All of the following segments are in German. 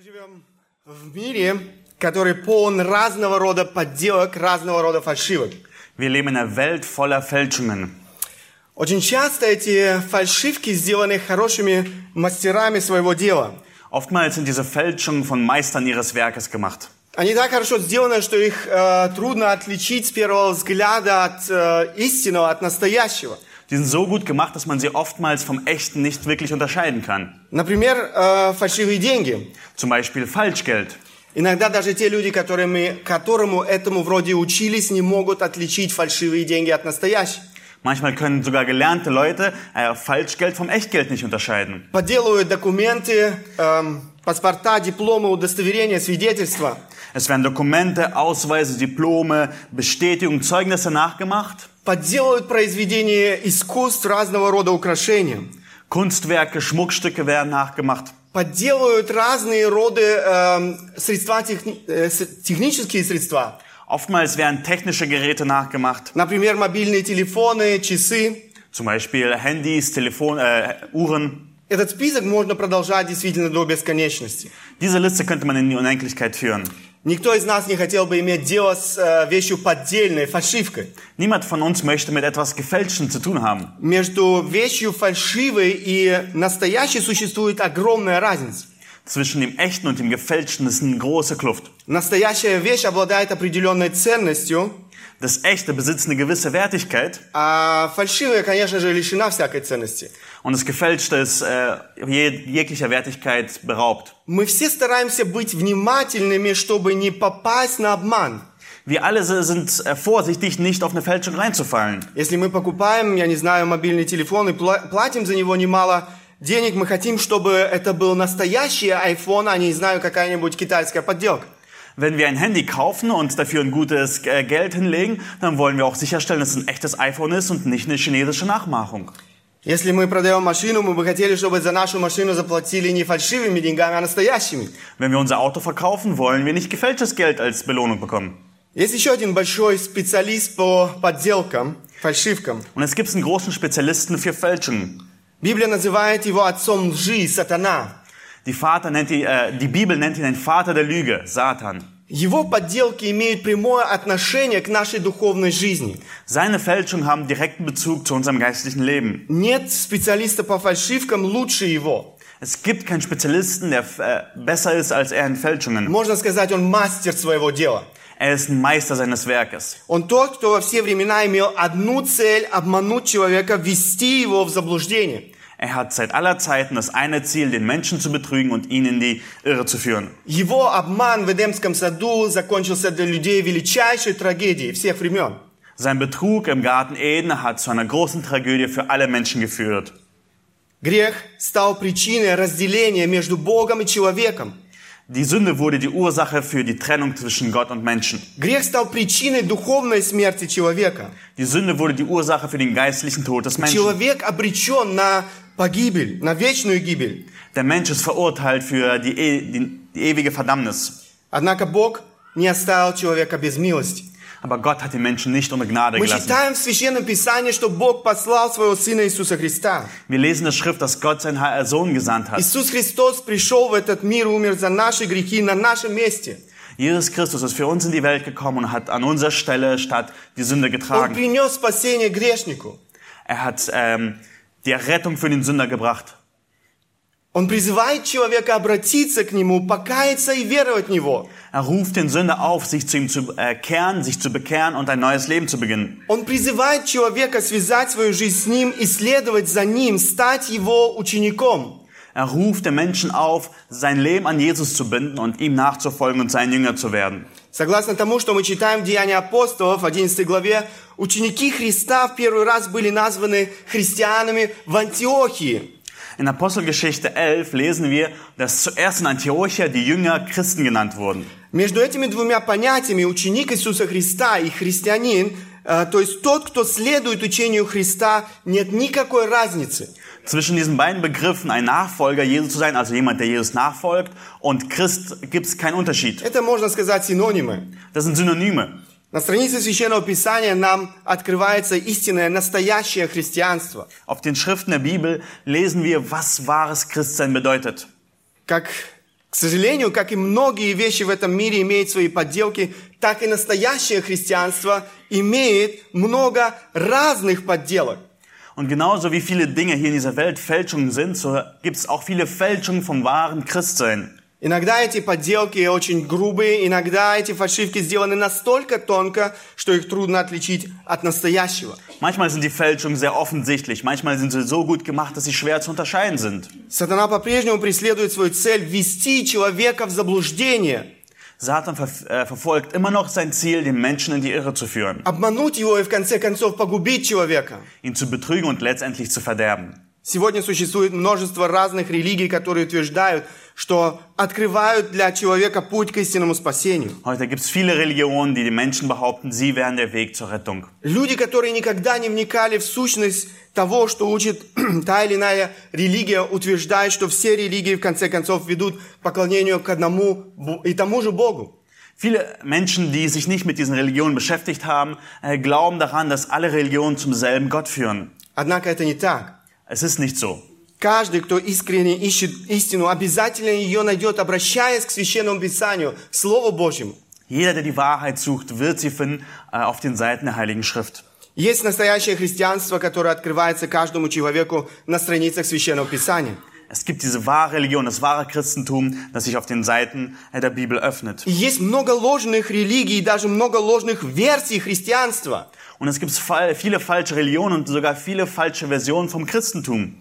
Мы живем в мире, который полон разного рода подделок, разного рода фальшивок. Wir leben in einer Welt voller Fälschungen. Очень часто эти фальшивки сделаны хорошими мастерами своего дела. Oftmals sind diese Fälschungen von Meistern ihres Werkes gemacht. Они так хорошо сделаны, что их э, трудно отличить с первого взгляда от э, истинного, от настоящего. Die sind so gut gemacht, dass man sie oftmals vom Echten nicht wirklich unterscheiden kann. Например, э, фальшивые деньги. Zum Beispiel Falschgeld. Иногда даже те люди, которыми, которому этому вроде учились, не могут отличить фальшивые деньги от настоящих. Manchmal können sogar gelernte Leute äh, Falschgeld vom Echtgeld nicht unterscheiden. Подделывают документы, эм, паспорта, дипломы, удостоверения, свидетельства. Es werden Dokumente, Ausweise, Diplome, Bestätigungen, Zeugnisse nachgemacht. Подделывают произведения искусств, разного рода украшения. Kunstwerke, Schmuckstücke werden nachgemacht. Подделывают разные роды эм, средства, техни- э, технические средства. Oftmals werden technische Geräte nachgemacht. Например, мобильные телефоны, часы. Zum Beispiel Handys, Telefon, äh, Uhren. Этот список можно продолжать действительно до бесконечности. Diese Liste könnte man in die Unendlichkeit führen. Никто из нас не хотел бы иметь дело с э, вещью поддельной, фальшивкой. Niemand von uns möchte mit etwas Gefälschtem zu tun haben. Между вещью фальшивой и настоящей существует огромная разница. Zwischen dem Echten und dem Gefälschten ist eine große Kluft. Настоящая вещь обладает определенной ценностью, Das Echte besitzt eine gewisse Wertigkeit а фальшивая, конечно же, лишена всякой ценности. und das Gefälschte ist äh, jeg jeglicher Wertigkeit beraubt. Мы все стараемся быть внимательными, чтобы не попасть на обман. Wir alle se- sind äh, vorsichtig, nicht auf eine Fälschung reinzufallen. Если мы покупаем, я не знаю, мобильный телефон и пла- платим за него немало денег, мы хотим, чтобы это был настоящий iPhone, а не, знаю, какая-нибудь китайская подделка. Wenn wir ein Handy kaufen und dafür ein gutes äh, Geld hinlegen, dann wollen wir auch sicherstellen, dass es ein echtes iPhone ist und nicht eine chinesische Nachmachung. Если мы продаем машину, мы бы хотели, чтобы за нашу машину заплатили не фальшивыми деньгами, а настоящими. Wenn wir unser Auto verkaufen, wollen wir nicht gefälschtes Geld als Belohnung bekommen. Есть еще один большой специалист по подделкам, фальшивкам. Und es gibt einen großen Spezialisten für Fälschungen. Библия называет его отцом лжи, сатана. Die, Vater nennt die, äh, die Bibel nennt ihn den Vater der Lüge, Satan. Его подделки имеют прямое отношение к нашей духовной жизни. Seine Fälschungen haben direkten Bezug zu unserem geistlichen Leben. Нет специалиста по фальшивкам лучше его. Es gibt keinen Spezialisten, der äh, besser ist als er in Fälschungen. Можно сказать, он мастер своего дела. Er ist ein Meister seines Werkes. Он тот, кто во все времена имел одну цель – обмануть человека, ввести его в заблуждение. Er hat seit aller Zeiten das eine Ziel, den Menschen zu betrügen und ihn in die Irre zu führen. Его обман в Эдемском саду закончился для людей величайшей трагедией всех времен. Sein Betrug im Garten Eden hat zu einer großen Tragödie für alle Menschen geführt. Грех стал причиной разделения между Богом и человеком. Die Sünde wurde die Ursache für die Trennung zwischen Gott und Menschen. Грех стал причиной духовной смерти человека. Die Sünde wurde die Ursache für den geistlichen Tod des Menschen. Человек обречен на погибель, на вечную гибель. Der Mensch ist verurteilt für die, e die, die ewige Verdammnis. Однако Бог не оставил человека без милости. Aber Gott hat den Menschen nicht ohne Gnade Мы gelassen. читаем в Священном Писании, что Бог послал своего Сына Иисуса Христа. Wir lesen in der Schrift, dass Gott seinen He- Sohn gesandt hat. Иисус Христос пришел в этот мир, умер за наши грехи на нашем месте. Jesus Christus ist für uns in die Welt gekommen und hat an unserer Stelle statt die Sünde Он getragen. принес спасение грешнику. Er hat ähm, die Rettung für den Sünder gebracht. Он призывает человека обратиться к Нему, покаяться и веровать в Него. Er ruft den Sünder auf, sich zu ihm zu äh, kehren, sich zu bekehren und ein neues Leben zu beginnen. Он призывает человека связать свою жизнь с Ним, исследовать за Ним, стать Его учеником. Er ruft den Menschen auf, sein Leben an Jesus zu binden und ihm nachzufolgen und sein Jünger zu werden. Согласно тому, что мы читаем в Деянии апостолов, 11 главе, ученики Христа в первый раз были названы христианами в Антиохии. In Apostelgeschichte 11 lesen wir, dass zuerst in Antiochia die Jünger Christen genannt wurden. Между этими двумя понятиями ученик Иисуса Христа и христианин, э, то есть тот, кто следует учению Христа, нет никакой разницы. Zwischen diesen beiden Begriffen ein Nachfolger Jesu zu sein, also jemand, der Jesus nachfolgt, und Christ gibt es keinen Unterschied. Это, можно сказать, синонимы. Das sind Synonyme. На странице Священного Писания нам открывается истинное, настоящее христианство. Auf den Schriften der Bibel lesen wir, was wahres Christsein bedeutet. Как К сожалению, как и многие вещи в этом мире имеют свои подделки, так и настоящее христианство имеет много разных подделок. Und genauso wie viele Dinge hier in dieser Welt Fälschungen sind, so gibt es auch viele Fälschungen vom wahren Christsein. Иногда эти подделки очень грубые, иногда эти фальшивки сделаны настолько тонко, что их трудно отличить от настоящего. Manchmal sind die Fälschungen sehr offensichtlich, manchmal sind sie so gut gemacht, dass sie schwer zu unterscheiden sind. Сатана по-прежнему преследует свою цель ввести человека в заблуждение, Satan ver äh, verfolgt immer noch sein Ziel, den Menschen in die Irre zu führen, обмануть его и в конце концов погубить человека. ihn zu betrügen und letztendlich zu verderben. Сегодня существует множество разных религий, которые утверждают, что открывают для человека путь к истинному спасению. Heute gibt es viele Religionen, die den Menschen behaupten, sie wären der Weg zur Rettung. Люди, которые никогда не вникали в сущность того, что учит та или иная религия, утверждают, что все религии в конце концов ведут к поклонению к одному и тому же Богу. Viele Menschen, die sich nicht mit diesen Religionen beschäftigt haben, äh, glauben daran, dass alle Religionen zum selben Gott führen. Однако это не так. Es ist nicht so. Каждый, кто искренне ищет истину, обязательно ее найдет, обращаясь к Священному Писанию, к Слову Божьему. Jeder, der die Wahrheit sucht, wird sie finden äh, auf den Seiten der Heiligen Schrift. Есть настоящее христианство, которое открывается каждому человеку на страницах Священного Писания. Es gibt diese wahre Religion, das wahre Christentum, das sich auf den Seiten der Bibel öffnet. Есть много ложных религий, даже много ложных версий христианства. Und es gibt fa- viele falsche Religionen und sogar viele falsche Versionen vom Christentum.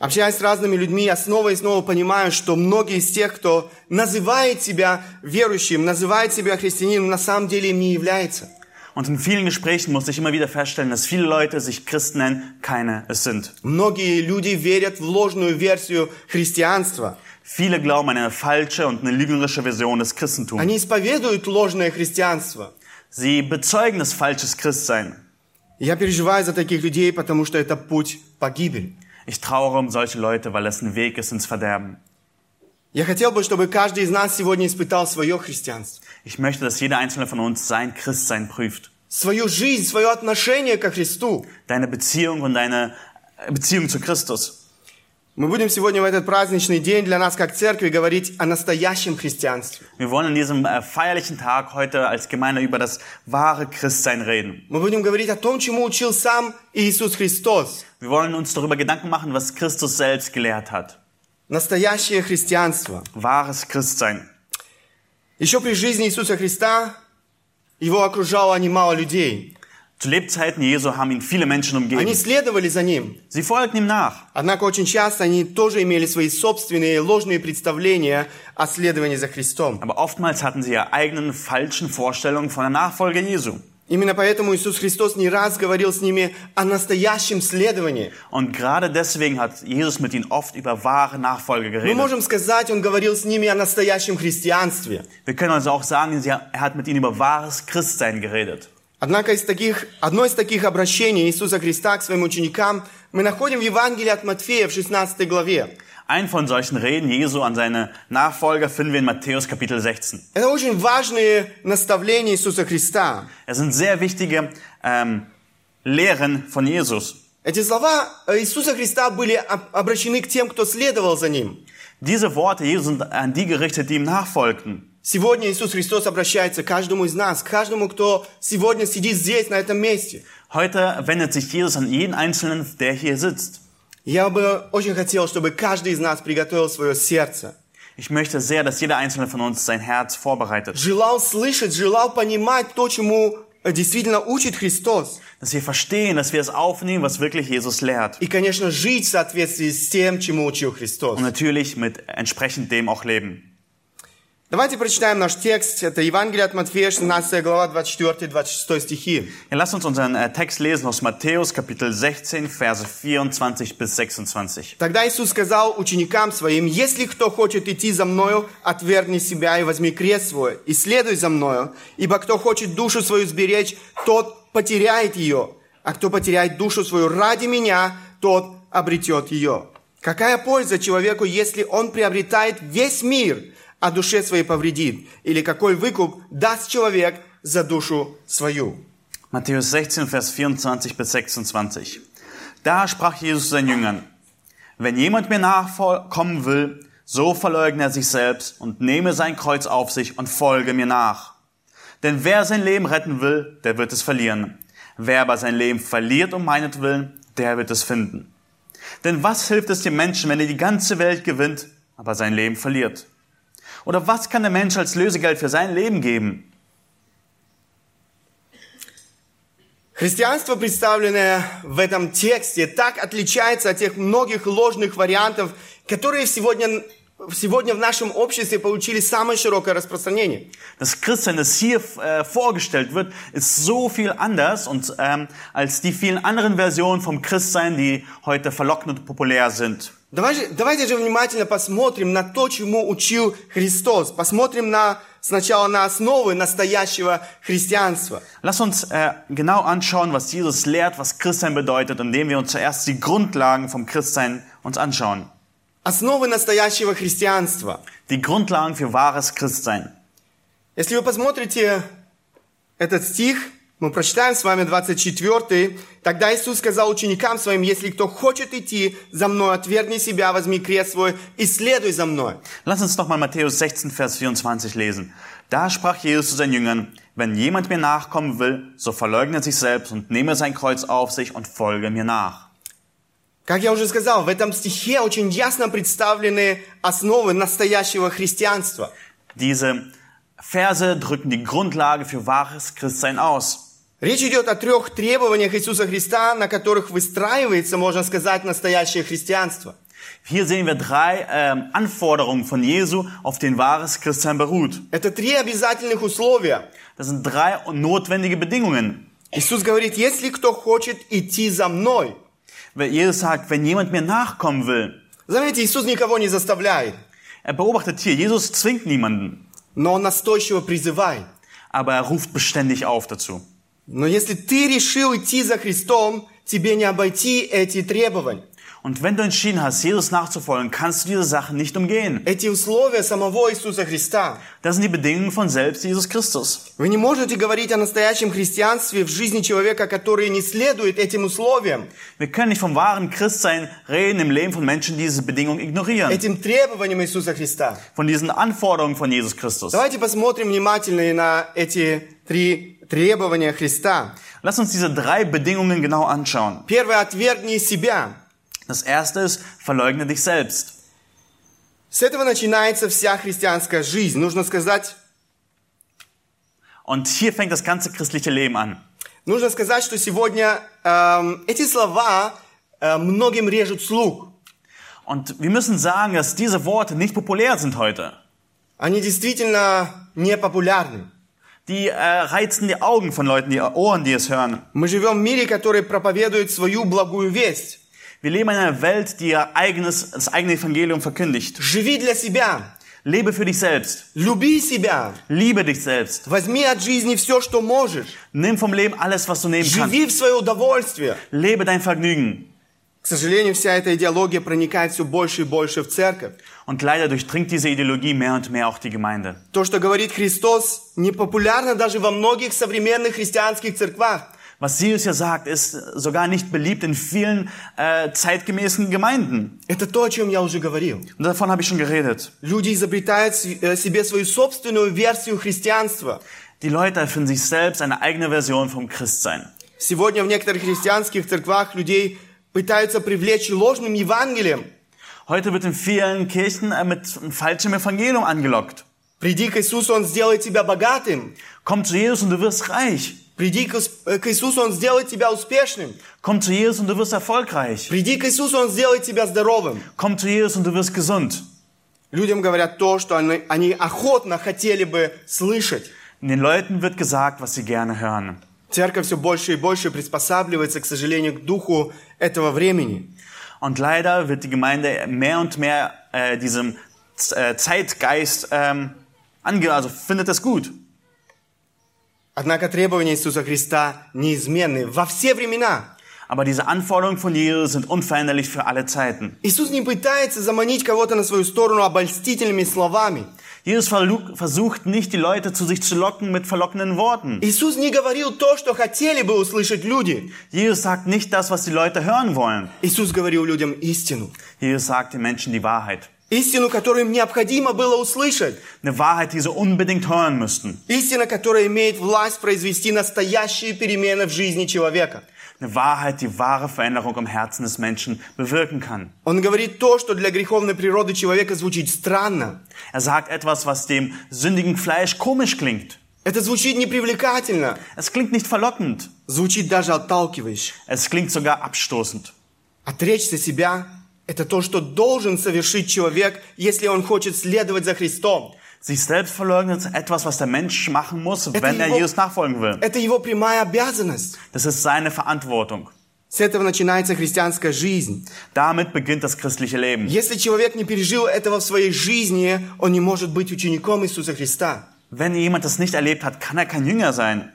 Общаясь с разными людьми, я снова и снова понимаю, что многие из тех, кто называет себя верующим, называет себя христианином, на самом деле им не является. Und in vielen Gesprächen musste ich immer wieder feststellen, dass viele Leute sich Christen nennen, keine es sind. Многие люди верят в ложную версию христианства. Viele glauben an eine falsche und eine lügnerische Version des Christentums. Они исповедуют ложное христианство. Sie bezeugen das falsches Christsein. Я переживаю за таких людей, потому что это путь погибели. Ich trauere um solche Leute, weil es ein Weg ist ins Verderben. Я хотел бы, чтобы каждый из нас сегодня испытал свое христианство. Ich möchte, dass jeder einzelne von uns sein Christsein prüft. Свою жизнь, свое отношение ко Христу. Deine Beziehung und deine äh, Beziehung zu Christus. Мы будем сегодня в этот праздничный день для нас как церкви говорить о настоящем христианстве. Wir wollen an diesem äh, feierlichen Tag heute als Gemeinde über das wahre Christsein reden. Мы будем говорить о том, чему учил сам Иисус Христос. Wir wollen uns darüber Gedanken machen, was Christus selbst gelehrt hat. Настоящее христианство. Wahres Christsein. Еще при жизни Иисуса Христа его окружало немало людей. Zu Lebzeiten Jesu haben ihn viele Menschen Они umgeben. следовали за ним. Sie folgten ihm nach. Однако очень часто они тоже имели свои собственные ложные представления о следовании за Христом. Aber oftmals hatten sie ihre eigenen falschen Vorstellungen von der Nachfolge Jesu. Именно поэтому Иисус Христос не раз говорил с ними о настоящем следовании. Und gerade deswegen hat Jesus mit ihnen oft über wahre Nachfolge Мы geredet. можем сказать, Он говорил с ними о настоящем христианстве. Wir können also auch sagen, sie- er hat mit ihnen über wahres Christsein geredet. Однако из таких, одно из таких обращений Иисуса Христа к своим ученикам мы находим в Евангелии от Матфея в 16 главе. Ein von solchen Reden Jesu an seine Nachfolger finden wir in Matthäus Kapitel 16. Это очень важные наставления Иисуса Христа. Es sind sehr wichtige ähm, Lehren von Jesus. Эти слова Иисуса Христа были об- обращены к тем, кто следовал за Ним. Diese Worte Jesu sind an die gerichtet, die ihm nachfolgten. Сегодня Иисус Христос обращается к каждому из нас, к каждому, кто сегодня сидит здесь, на этом месте. Heute wendet sich Jesus an jeden Einzelnen, der hier sitzt. Я бы очень хотел, чтобы каждый из нас приготовил свое сердце. Ich möchte sehr, dass jeder Einzelne von uns sein Herz vorbereitet. Желал слышать, желал понимать то, чему э, действительно учит Христос. Dass wir verstehen, dass wir es aufnehmen, was wirklich Jesus lehrt. И, конечно, жить в соответствии с тем, чему учил Христос. Und natürlich mit entsprechend dem auch leben. Давайте прочитаем наш текст. Это Евангелие от Матфея, 16 глава, 24-26 стихи. Ja, lasst uns unseren äh, Text lesen aus Matthäus Kapitel 16, Verse 24 bis 26. Тогда Иисус сказал ученикам своим, «Если кто хочет идти за Мною, отвергни себя и возьми крест свой, и следуй за Мною. Ибо кто хочет душу свою сберечь, тот потеряет ее, а кто потеряет душу свою ради Меня, тот обретет ее». Какая польза человеку, если он приобретает весь мир, а душе своей повредит? Или какой выкуп даст человек за душу свою? Matthäus 16, Vers 24 bis 26. Da sprach Jesus zu seinen Jüngern, wenn jemand mir nachkommen will, so verleugne er sich selbst und nehme sein Kreuz auf sich und folge mir nach. Denn wer sein Leben retten will, der wird es verlieren. Wer aber sein Leben verliert um meinetwillen, der wird es finden. Denn was hilft es dem Menschen, wenn er die ganze Welt gewinnt, aber sein Leben verliert? Oder was kann der Mensch als Lösegeld für sein Leben geben? Христианство, представленное в этом тексте, так отличается от тех многих ложных вариантов, которые сегодня, сегодня в нашем обществе получили самое широкое распространение. Das Christsein, das hier äh, vorgestellt wird, ist so viel anders und, ähm, als die vielen anderen Versionen vom Christsein, die heute verlockend und populär sind. Давайте, давайте же внимательно посмотрим на то, чему учил Христос. Посмотрим на, сначала на основы настоящего христианства. Lass uns äh, genau anschauen, was Jesus lehrt, was Christsein bedeutet, indem wir uns zuerst die Grundlagen vom Christsein uns anschauen. Основы настоящего христианства. Die Grundlagen für wahres Christsein. Если вы посмотрите этот стих, мы прочитаем с вами 24. Тогда Иисус сказал ученикам своим, если кто хочет идти за мной, отвергни себя, возьми крест свой и следуй за мной. Lass uns nochmal Matthäus 16, Vers 24 lesen. Da sprach Jesus zu seinen Jüngern, wenn jemand mir nachkommen will, so verleugne er sich selbst und nehme sein Kreuz auf sich und folge mir nach. Как я уже сказал, в этом стихе очень ясно представлены основы настоящего христианства. Diese Verse drücken die Grundlage für wahres Christsein aus. Речь идет о трех требованиях Иисуса Христа, на которых выстраивается, можно сказать, настоящее христианство. Hier sehen wir drei ähm, Anforderungen von Jesu, auf den wahres Christsein beruht. Это три обязательных условия. Das sind drei notwendige Bedingungen. Иисус говорит, если кто хочет идти за мной. Jesus sagt, wenn jemand mir nachkommen will, Заметьте, Иисус никого не заставляет, er beobachtet hier, Jesus zwingt niemanden, но Он настойчиво призывает. aber er ruft beständig auf dazu. Но если ты решил идти за Христом, тебе не обойти эти требования. Und wenn du entschieden hast, Jesus nachzufolgen, kannst du diese Sachen nicht umgehen. Das sind die Bedingungen von selbst Jesus Christus. Вы не можете говорить о настоящем христианстве в жизни человека, который не следует этим условиям, Wir können nicht vom wahren Christsein reden im Leben von Menschen, die diese Bedingungen ignorieren. этим требованиям Иисуса Христа. Von diesen Anforderungen von Jesus Christus. Давайте посмотрим внимательно на эти три требования Христа. Lass uns diese drei Bedingungen genau anschauen. Первое, отвергни себя. Das erste ist, verleugne dich selbst. С этого начинается вся христианская жизнь. Нужно сказать, Und hier fängt das ganze christliche Leben an. нужно сказать, что сегодня эм, эти слова э, многим режут слух. Und wir müssen sagen, dass diese Worte nicht populär sind heute. Они действительно не популярны. Die äh, reizen die Augen von Leuten, die Ohren, die es hören. Мы живем в мире, который проповедует свою благую весть. Wir leben in einer Welt, die ihr eigenes, das eigene Evangelium verkündigt. Живи для себя. Lebe für dich selbst. Люби себя. Liebe dich selbst. Возьми от жизни все, что можешь. Nimm vom Leben alles, was du nehmen kannst. Живи в свое удовольствие. Lebe dein Vergnügen. К сожалению, вся эта идеология проникает все больше и больше в церковь. Und leider durchdringt diese Ideologie mehr und mehr auch die Gemeinde. То, что говорит Христос, не популярно даже во многих современных христианских церквах. Was Jesus ja sagt, ist sogar nicht beliebt in vielen äh, zeitgemäßen Gemeinden. Это то, о чем я уже говорил. Und davon habe ich schon geredet. Люди изобретают э, себе свою собственную версию христианства. Die Leute erfinden sich selbst eine eigene Version vom Christsein. Сегодня в некоторых христианских церквах людей пытаются привлечь ложным Евангелием. Heute wird in vielen Kirchen äh, mit einem falschem Evangelium angelockt. Приди к Иисусу, Он сделает тебя богатым. Komm zu Jesus und du wirst reich. Приди к Ис- э, к Иисусу, Он сделает тебя успешным. Komm zu Jesus und du wirst erfolgreich. Приди к Иисусу, Он сделает тебя здоровым. Komm zu Jesus und du wirst gesund. Людям говорят то, что они, они охотно хотели бы слышать. Den Leuten wird gesagt, was sie gerne hören. Церковь все больше и больше приспосабливается, к сожалению, к духу этого времени. Und leider wird die Gemeinde mehr und mehr äh, diesem äh, Zeitgeist ähm, ange also findet das gut. Однако требования Иисуса Христа неизменны во все времена. Aber diese Anforderungen von Jesus sind unveränderlich für alle Zeiten. Иисус не пытается заманить кого-то на свою сторону обольстительными словами. Jesus verlu- versucht nicht, die Leute zu sich zu locken mit verlockenden Worten. Иисус не говорил то, что хотели бы услышать люди. Jesus sagt nicht das, was die Leute hören wollen. Иисус говорил людям истину. Jesus sagt den Menschen die Wahrheit. Истину, которую им необходимо было услышать. Eine Wahrheit, die sie unbedingt hören müssten. Истина, которая имеет власть произвести настоящие перемены в жизни человека. Eine Wahrheit, die wahre Veränderung im Herzen des Menschen bewirken kann. Он говорит то, что для греховной природы человека звучит странно. Er sagt etwas, was dem sündigen Fleisch komisch klingt. Это звучит непривлекательно. Es klingt nicht verlockend. Звучит даже отталкивающе. Es klingt sogar abstoßend. Отречься себя – это то, что должен совершить человек, если он хочет следовать за Христом. Sich selbst verleugnen ist etwas, was der Mensch machen muss, Это wenn er его- Jesus nachfolgen will. Это его прямая обязанность. Das ist seine Verantwortung. С этого начинается христианская жизнь. Damit beginnt das christliche Leben. Если человек не пережил этого в своей жизни, он не может быть учеником Иисуса Христа. Wenn jemand das nicht erlebt hat, kann er kein Jünger sein.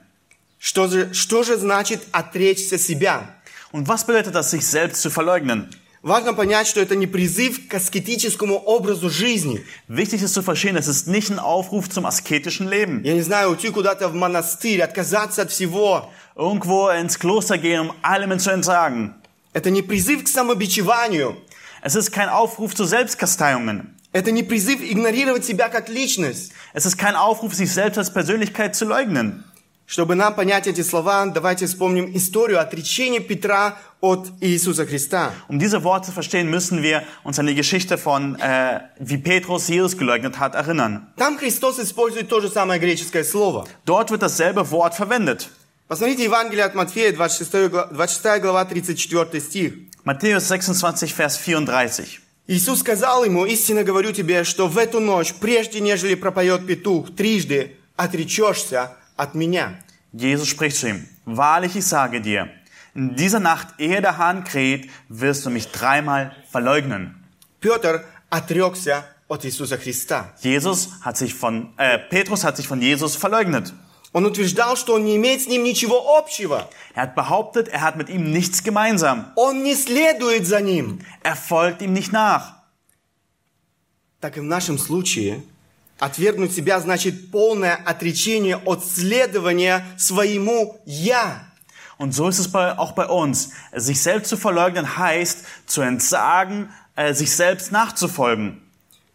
Что же, что же значит отречься себя? Und was bedeutet das, sich selbst zu verleugnen? Важно понять, что это не призыв к аскетическому образу жизни. Wichtig ist zu verstehen, es ist nicht ein Aufruf zum asketischen Leben. Я не знаю, уйти куда-то в монастырь, отказаться от всего. Irgendwo ins Kloster gehen, um allem zu entsagen. Это не призыв к самобичеванию. Es ist kein Aufruf zu Selbstkasteiungen. Это не призыв игнорировать себя как личность. Es ist kein Aufruf, sich selbst als Persönlichkeit zu leugnen. Чтобы нам понять эти слова, давайте вспомним историю отречения Петра от Иисуса Христа. Um diese Worte zu verstehen, müssen wir uns an die Geschichte von, äh, wie Petrus Jesus geleugnet hat, erinnern. Там Христос использует то же самое греческое слово. Dort wird dasselbe Wort verwendet. Посмотрите Евангелие от Матфея, 26 глава, 26 глава 34 стих. Matthäus 26, Vers 34. Иисус сказал ему, истинно говорю тебе, что в эту ночь, прежде нежели пропоет петух, трижды отречешься от меня. Jesus spricht zu ihm, Wahrlich, ich sage dir, in dieser Nacht, ehe der Hahn kräht, wirst du mich dreimal verleugnen. Петр отрекся от Иисуса Христа. Jesus hat sich von, äh, Petrus hat sich von Jesus verleugnet. Он утверждал, что он не имеет с ним ничего общего. Er hat behauptet, er hat mit ihm nichts gemeinsam. Он не следует за ним. Er folgt ihm nicht nach. Так и в нашем случае отвергнуть себя значит полное отречение от следования своему «я». Und so ist es bei, auch bei uns. Sich selbst zu verleugnen heißt, zu entsagen, äh, sich selbst nachzufolgen.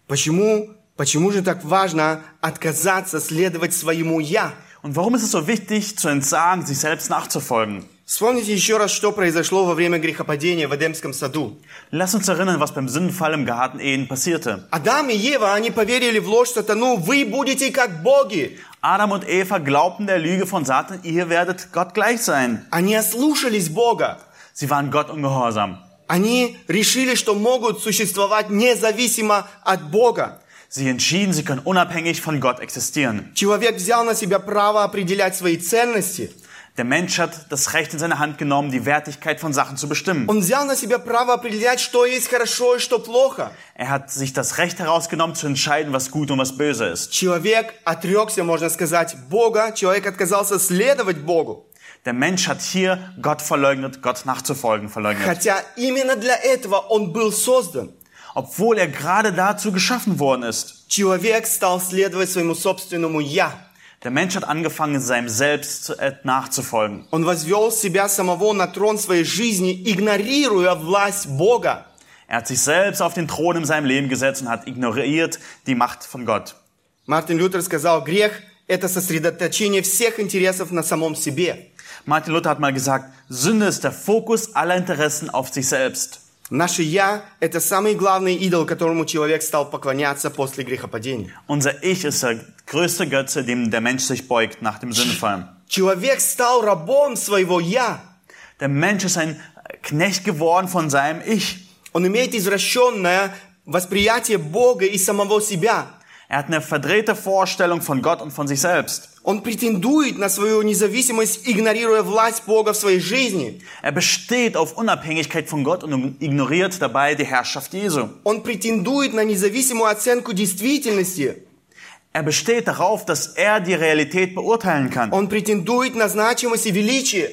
Почему, почему же так важно отказаться следовать своему «я»? Und warum ist es so wichtig, zu entsagen, sich selbst nachzufolgen? Вспомните еще раз, что произошло во время грехопадения в Эдемском саду. Lass uns erinnern, was beim Sündenfall im Garten Eden passierte. Адам и Ева, они поверили в ложь сатану, вы будете как боги. Adam und Eva glaubten der Lüge von Satan, ihr werdet Gott gleich sein. Они ослушались Бога. Sie waren Gott ungehorsam. Они решили, что могут существовать независимо от Бога. Sie entschieden, sie können unabhängig von Gott existieren. Человек взял на себя право определять свои ценности. Der Mensch hat das Recht in seine Hand genommen, die Wertigkeit von Sachen zu bestimmen. Он взял на себя право определять, что есть хорошо и что плохо. Er hat sich das Recht herausgenommen, zu entscheiden, was gut und was böse ist. Человек отрекся, можно сказать, Бога. Человек отказался следовать Богу. Der Mensch hat hier Gott verleugnet, Gott nachzufolgen verleugnet. Хотя именно для этого он был создан. Obwohl er gerade dazu geschaffen worden ist. Человек стал следовать своему собственному «я». Der Mensch hat angefangen, seinem Selbst zu- äh, nachzufolgen. Он возвел себя самого на трон своей жизни, игнорируя власть Бога. Er hat sich selbst auf den Thron in seinem Leben gesetzt und hat ignoriert die Macht von Gott. Мартин Лютер сказал, грех – это сосредоточение всех интересов на самом себе. Martin Luther hat mal gesagt, Sünde ist der Fokus aller Interessen auf sich selbst. Наше «я» – это самый главный идол, которому человек стал поклоняться после грехопадения. Unser Ich ist der größte Götze, dem der Mensch sich beugt nach dem Sündenfall. Человек стал рабом своего «я». Der Mensch ist ein Knecht geworden von seinem Ich. Он имеет извращенное восприятие Бога и самого себя. Er hat eine verdrehte Vorstellung von Gott und von sich selbst. Он претендует на свою независимость, игнорируя власть Бога в своей жизни. Er besteht auf Unabhängigkeit von Gott und ignoriert dabei die Herrschaft Jesu. Он претендует на независимую оценку действительности. Er besteht darauf, dass er die Realität beurteilen kann. Он претендует на значимость и величие.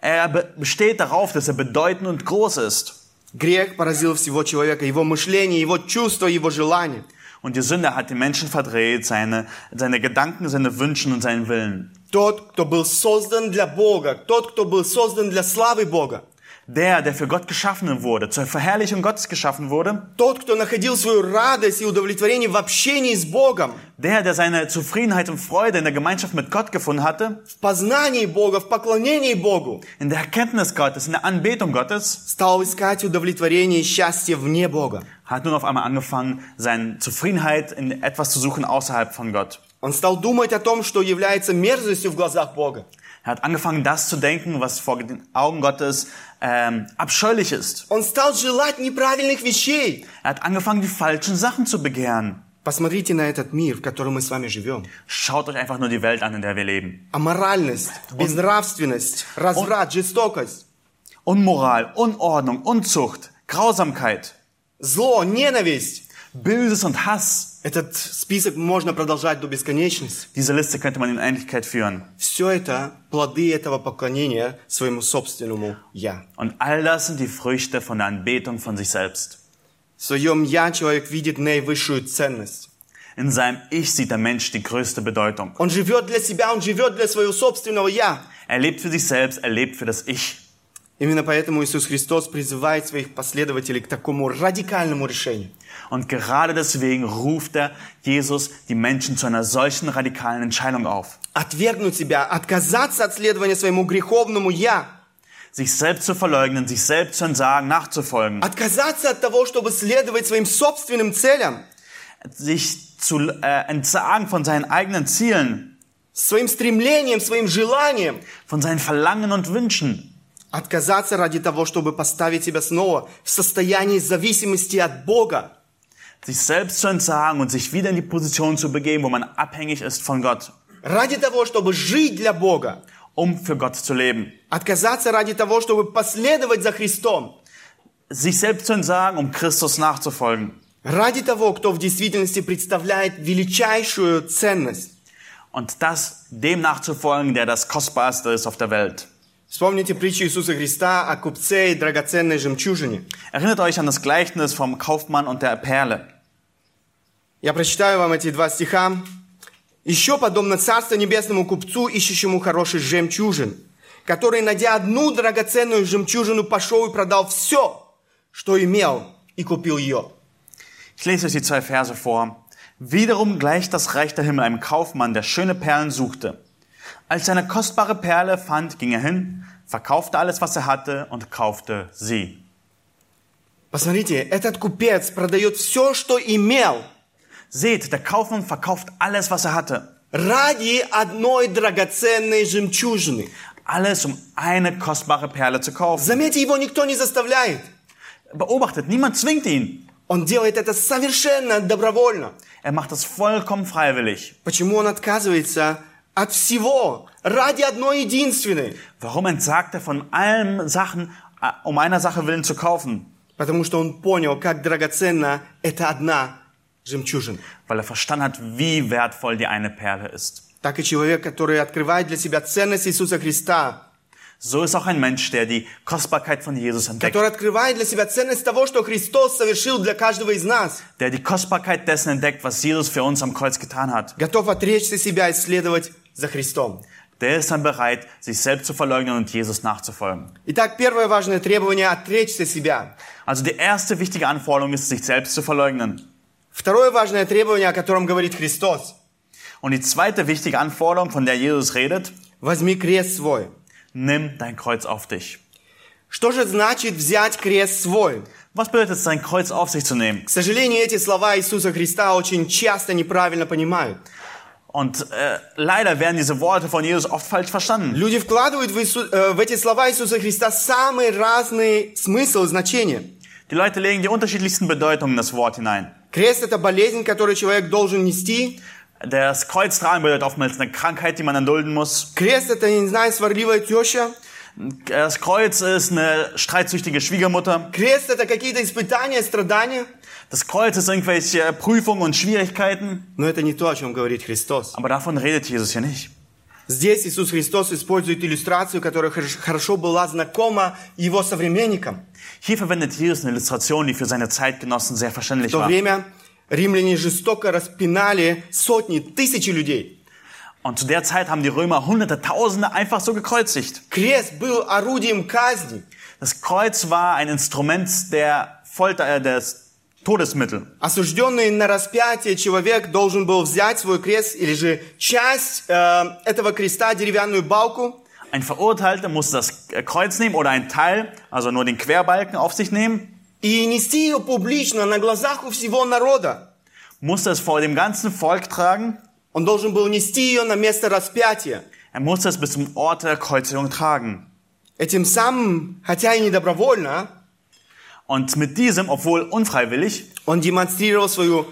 Er be besteht darauf, dass er bedeutend und groß ist. Грех поразил всего человека, его мышление, его чувства, его желания. Und die Sünde hat den Menschen verdreht, seine, seine Gedanken, seine Wünsche und seinen Willen. Тот, кто был создан для Бога, тот, кто был создан для славы Бога, Der, der für Gott geschaffen wurde, zur Verherrlichung Gottes geschaffen wurde, Тот, кто находил свою радость и удовлетворение в общении с Богом, der, der seine Zufriedenheit und Freude in der Gemeinschaft mit Gott gefunden hatte, в познании Бога, в поклонении Богу, in der Erkenntnis Gottes, in der Anbetung Gottes, стал искать удовлетворение и счастье вне Бога. hat nun auf einmal angefangen, seine Zufriedenheit in etwas zu suchen außerhalb von Gott. Он стал думать о том, что является мерзостью в глазах Бога. Er hat angefangen, das zu denken, was vor den Augen Gottes ähm, abscheulich ist. Он стал желать неправильных вещей. Er hat angefangen, die falschen Sachen zu begehren. Посмотрите на этот мир, в котором мы с вами живем. Schaut euch einfach nur die Welt an, in der wir leben. Аморальность, безнравственность, разврат, жестокость, Unmoral, Unordnung, Unzucht, Grausamkeit, зло, ненависть. Böses und Hass. Этот список можно продолжать до бесконечности. Diese Liste könnte man in Endlichkeit führen. Все это плоды этого поклонения своему собственному «я». Und all das sind die Früchte von der Anbetung von sich selbst. В своем «я» человек видит наивысшую ценность. In seinem Ich sieht der Mensch die größte Bedeutung. Он живет для себя, он живет для своего собственного «я». Er lebt für sich selbst, er lebt für das Ich. Именно поэтому Иисус Христос призывает своих последователей к такому радикальному решению. Und gerade deswegen ruft er Jesus die Menschen zu einer solchen radikalen Entscheidung auf. Отвергнуть себя, отказаться от следования своему греховному «я». Sich selbst zu verleugnen, sich selbst zu entsagen, nachzufolgen. Отказаться от того, чтобы следовать своим собственным целям, Sich zu äh, entsagen von seinen eigenen Zielen, своим стремлением, своим желанием. von seinen Verlangen und Wünschen. Отказаться ради того, чтобы поставить себя снова в состоянии зависимости от Бога. Sich selbst zu entsagen und sich wieder in die Position zu begeben, wo man abhängig ist von Gott, Ради того, чтобы жить для Бога. um für Gott zu leben. Отказаться ради того, чтобы последовать за Христом. Sich selbst zu entsagen, um Christus nachzufolgen. Ради того, кто в действительности представляет величайшую ценность. Und das dem nachzufolgen, der das Kostbarste ist auf der Welt. Вспомните притчу Иисуса Христа о купце и драгоценной жемчужине. Erinnert euch an das Gleichnis vom Kaufmann und der Perle. Я прочитаю вам эти два стиха. «Еще подобно Царство Небесному купцу, ищущему хороший жемчужин, который, найдя одну драгоценную жемчужину, пошел и продал все, что имел, и купил ее». Ich lese euch die zwei Verse vor. Wiederum gleicht das Reich der Himmel einem Kaufmann, der schöne Perlen suchte. Als er eine kostbare Perle fand, ging er hin, verkaufte alles, was er hatte und kaufte sie. Посмотрите, этот купец продает все, что имел, Seht, der Kaufmann verkauft alles, was er hatte. ради одной драгоценной жемчужины. Alles, um eine kostbare Perle zu kaufen. Заметьте, его никто не заставляет. Beobachtet, niemand zwingt ihn. Он делает это совершенно добровольно. Er macht das vollkommen freiwillig. Почему он отказывается от всего ради одной единственной? Warum entsagt er von allen Sachen, äh, um einer Sache willen zu kaufen? Потому что он понял, как драгоценна эта одна жемчужина. Weil er verstanden hat, wie wertvoll die eine Perle ist. Так и человек, который открывает для себя ценность Иисуса Христа, So ist auch ein Mensch, der die Kostbarkeit von Jesus entdeckt, который открывает для себя ценность того, что Христос совершил для каждого из нас, der die Kostbarkeit dessen entdeckt, was Jesus für uns am Kreuz getan hat. готов отречься себя и следовать за Христом. Der ist dann bereit, sich selbst zu verleugnen und Jesus nachzufolgen. Итак, первое важное требование – отречься себя. Also die erste wichtige Anforderung ist, sich selbst zu verleugnen. Второе важное требование, о котором говорит Христос Und die zweite wichtige Anforderung, von der Jesus redet, – возьми крест свой. nimm dein Kreuz auf dich. Что же значит взять крест свой? Was bedeutet es, sein Kreuz auf sich zu nehmen? К сожалению, эти слова Иисуса Христа очень часто неправильно понимают. Und äh, leider werden diese Worte von Jesus oft falsch verstanden. Люди вкладывают в, Иису- э, в эти слова Иисуса Христа самый разный смысл и значение. Die Leute legen die unterschiedlichsten Bedeutungen in das Wort hinein. Крест – это болезнь, которую человек должен нести. Das Kreuz tragen bedeutet oftmals eine Krankheit, die man erdulden muss. Крест – это, я не знаю, сварливая теща. Das Kreuz ist eine streitsüchtige Schwiegermutter. Крест – это какие-то испытания, страдания. Das Kreuz ist irgendwelche Prüfungen und Schwierigkeiten. Но это не то, о чем говорит Христос. Aber davon redet Jesus hier nicht. Здесь Иисус Христос использует иллюстрацию, которая хорош- хорошо была знакома его современникам. Hier verwendet Jesus eine Illustration, die für seine Zeitgenossen sehr В verständlich то war. время римляне жестоко распинали сотни, тысячи людей. Und zu der Zeit haben die Römer hunderte, tausende einfach so gekreuzigt. Крест был орудием казни. Das Kreuz war ein Instrument der Folter, äh, des Todesmittel. Осужденный на распятие человек должен был взять свой крест или же часть э, этого креста, деревянную балку, Ein Verurteilter musste das Kreuz nehmen oder ein Teil, also nur den Querbalken auf sich nehmen, и нести ее публично на глазах у всего народа. musste es vor dem ganzen Volk tragen. Он должен был нести ее на место распятия. Er musste es bis zum Ort der Kreuzigung tragen. Этим самым, хотя и не добровольно, Und mit diesem, obwohl unfreiwillig, он демонстрировал свою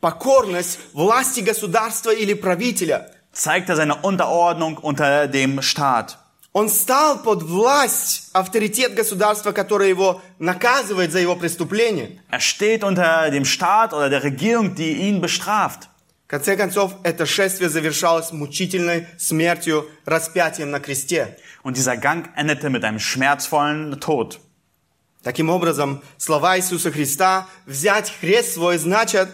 покорность власти государства или правителя. zeigt er seine Unterordnung unter dem Staat. Он стал под власть, авторитет государства, которое его наказывает за его преступление. Er steht unter dem Staat oder der Regierung, die ihn bestraft. В конце концов, это шествие завершалось мучительной смертью, распятием на кресте. Und dieser Gang endete mit einem schmerzvollen Tod. Таким образом, слова Иисуса Христа «взять крест свой» значат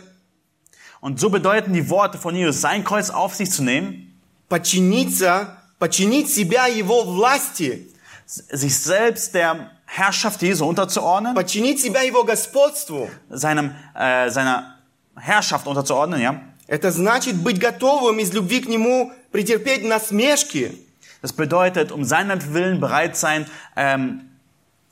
Und so bedeuten die Worte von Jesus, sein Kreuz auf sich zu nehmen, подчиниться, подчинить себя Его власти, sich selbst der Herrschaft Jesu unterzuordnen, подчинить себя Его господству. seinem, äh, seiner Herrschaft unterzuordnen, ja. Это значит быть готовым из любви к Нему претерпеть насмешки, Das bedeutet, um seinen Willen bereit sein, ähm,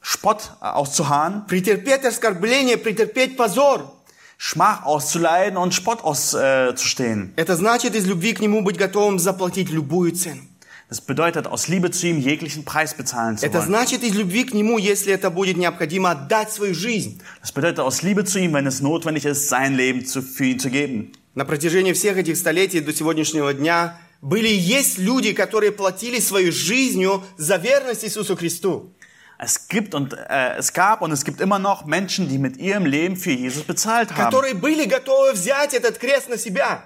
Spott äh, auszuharren, претерпеть оскорбление, претерпеть позор. Schmach auszuleiden und Spott auszustehen. Это значит из любви к Нему быть готовым заплатить любую цену. Das bedeutet, aus Liebe zu ihm jeglichen Preis bezahlen zu Это wollen. значит из любви к Нему, если это будет необходимо, отдать свою жизнь. Das bedeutet, aus Liebe zu ihm, wenn es notwendig ist, sein Leben zu, für ihn zu geben. На протяжении всех этих столетий до сегодняшнего дня были и есть люди, которые платили своей жизнью за верность Иисусу Христу. Es gibt und äh, es gab und es gibt immer noch Menschen, die mit ihrem Leben für Jesus bezahlt haben, которые были готовы взять этот крест на себя.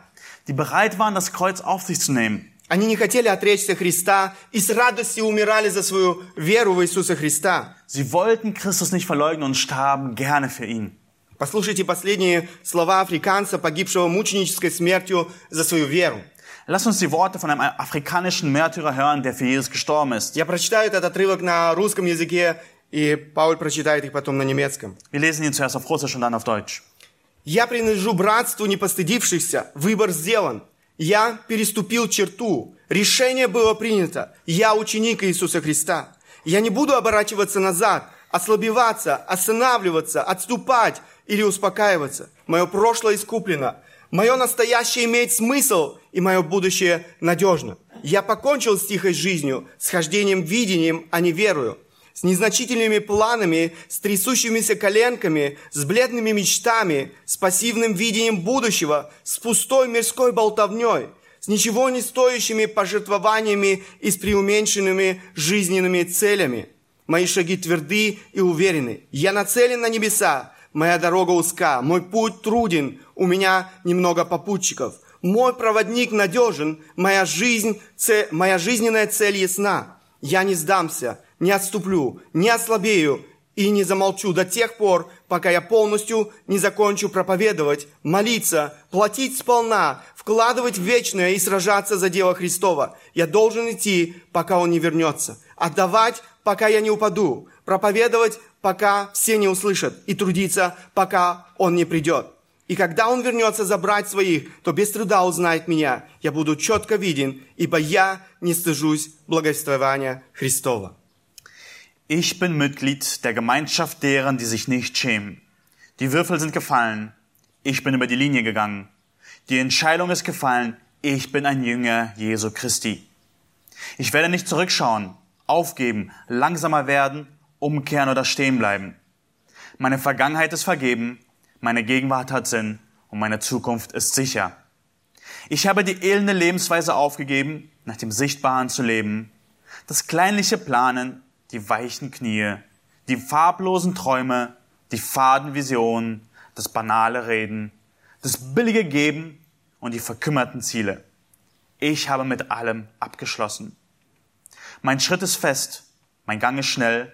die bereit waren, das Kreuz auf sich zu nehmen. Они не хотели отречься Христа и с радостью умирали за свою веру в Иисуса Христа. Sie wollten Christus nicht verleugnen und starben gerne für ihn. Послушайте последние слова африканца, погибшего мученической смертью за свою веру. Lass uns die Worte von einem afrikanischen Märtyrer hören, der für Jesus gestorben ist. Я прочитаю этот отрывок на русском языке, и Пауль прочитает их потом на немецком. Wir lesen ihn zuerst auf Russisch und dann auf Deutsch. Я принадлежу братству не постыдившихся. Выбор сделан. Я переступил черту. Решение было принято. Я ученик Иисуса Христа. Я не буду оборачиваться назад, ослабеваться, останавливаться, отступать или успокаиваться. Мое прошлое искуплено. Мое настоящее имеет смысл, и мое будущее надежно. Я покончил с тихой жизнью, с хождением видением, а не верою с незначительными планами, с трясущимися коленками, с бледными мечтами, с пассивным видением будущего, с пустой мирской болтовней, с ничего не стоящими пожертвованиями и с преуменьшенными жизненными целями. Мои шаги тверды и уверены. Я нацелен на небеса. Моя дорога узка, мой путь труден, у меня немного попутчиков. Мой проводник надежен, моя жизнь, це- моя жизненная цель ясна. Я не сдамся, не отступлю, не ослабею и не замолчу до тех пор, пока я полностью не закончу проповедовать, молиться, платить сполна, вкладывать в вечное и сражаться за дело Христова. Я должен идти, пока Он не вернется, отдавать, пока я не упаду, проповедовать, пока все не услышат, и трудиться, пока Он не придет. И когда Он вернется забрать своих, то без труда узнает меня. Я буду четко виден, ибо я не стыжусь благовествования Христова. Ich bin Mitglied der Gemeinschaft deren, die sich nicht schämen. Die Würfel sind gefallen. Ich bin über die Linie gegangen. Die Entscheidung ist gefallen. Ich bin ein Jünger Jesu Christi. Ich werde nicht zurückschauen, aufgeben, langsamer werden, umkehren oder stehen bleiben. Meine Vergangenheit ist vergeben, meine Gegenwart hat Sinn und meine Zukunft ist sicher. Ich habe die elende Lebensweise aufgegeben, nach dem Sichtbaren zu leben, das kleinliche Planen, die weichen Knie, die farblosen Träume, die faden Visionen, das banale Reden, das billige Geben und die verkümmerten Ziele. Ich habe mit allem abgeschlossen. Mein Schritt ist fest, mein Gang ist schnell,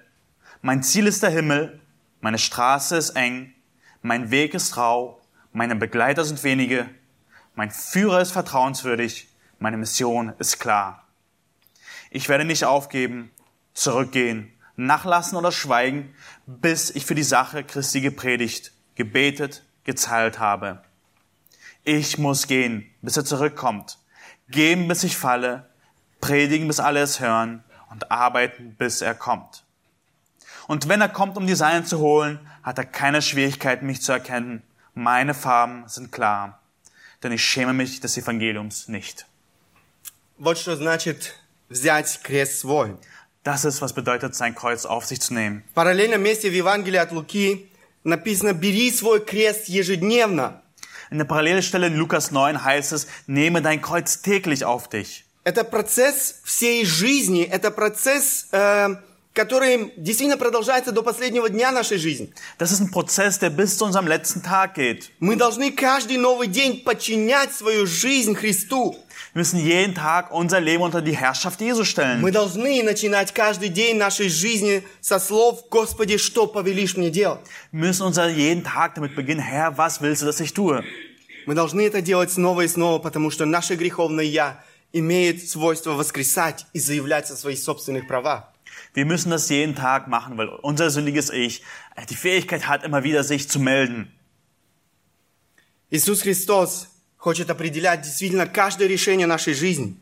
mein Ziel ist der Himmel, meine Straße ist eng, mein Weg ist rau, meine Begleiter sind wenige, mein Führer ist vertrauenswürdig, meine Mission ist klar. Ich werde nicht aufgeben, zurückgehen, nachlassen oder schweigen, bis ich für die Sache Christi gepredigt, gebetet, gezahlt habe. Ich muss gehen, bis er zurückkommt, geben, bis ich falle, predigen, bis alle es hören und arbeiten, bis er kommt. Und wenn er kommt, um die Seinen zu holen, hat er keine Schwierigkeit, mich zu erkennen. Meine Farben sind klar, denn ich schäme mich des Evangeliums nicht. Вот что значит взять крест свой. Das ist, was bedeutet, sein Kreuz auf sich zu nehmen. В параллельном месте в Евангелии от Луки написано «Бери свой крест ежедневно». In der Parallelstelle in Lukas 9 heißt es, nehme dein Kreuz täglich auf dich. Это процесс всей жизни, это процесс, э, который действительно продолжается до последнего дня нашей жизни. Das ist ein Prozess, der bis zu unserem letzten Tag geht. Мы должны каждый новый день подчинять свою жизнь Христу. Wir müssen jeden Tag unser Leben unter die Herrschaft Jesu stellen. Мы должны начинать каждый день нашей жизни со слов «Господи, что повелишь мне делать?» Wir müssen unser jeden Tag damit beginnen, Herr, was willst du, dass ich tue? Мы должны это делать снова и снова, потому что наше греховное «Я» имеет свойство воскресать и заявлять о своих собственных правах. Wir müssen das jeden Tag machen, weil unser sündiges Ich äh, die Fähigkeit hat, immer wieder sich zu melden. Иисус Христос хочет определять действительно каждое решение нашей жизни.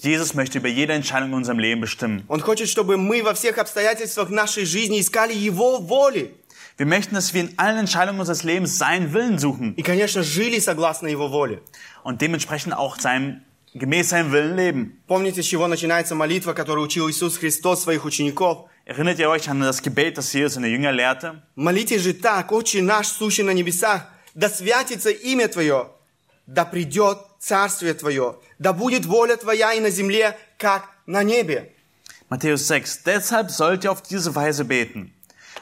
Jesus möchte über jede Entscheidung in unserem Leben bestimmen. Он хочет, чтобы мы во всех обстоятельствах нашей жизни искали Его воли. Wir möchten, dass wir in allen Entscheidungen unseres Lebens seinen Willen suchen И, конечно, жили согласно Его воле. und dementsprechend auch seinem, gemäß seinem Willen leben. Помните, с чего начинается молитва, которую учил Иисус Христос своих учеников? Erinnert ihr euch an das Gebet, das Jesus in der Jünger lehrte? Молитесь же так, «Отче наш, сущий на небесах, да святится имя Твое, да придет Царствие Твое, да будет воля Твоя и на земле, как на небе». Matthäus 6. Deshalb sollt ihr auf diese Weise beten.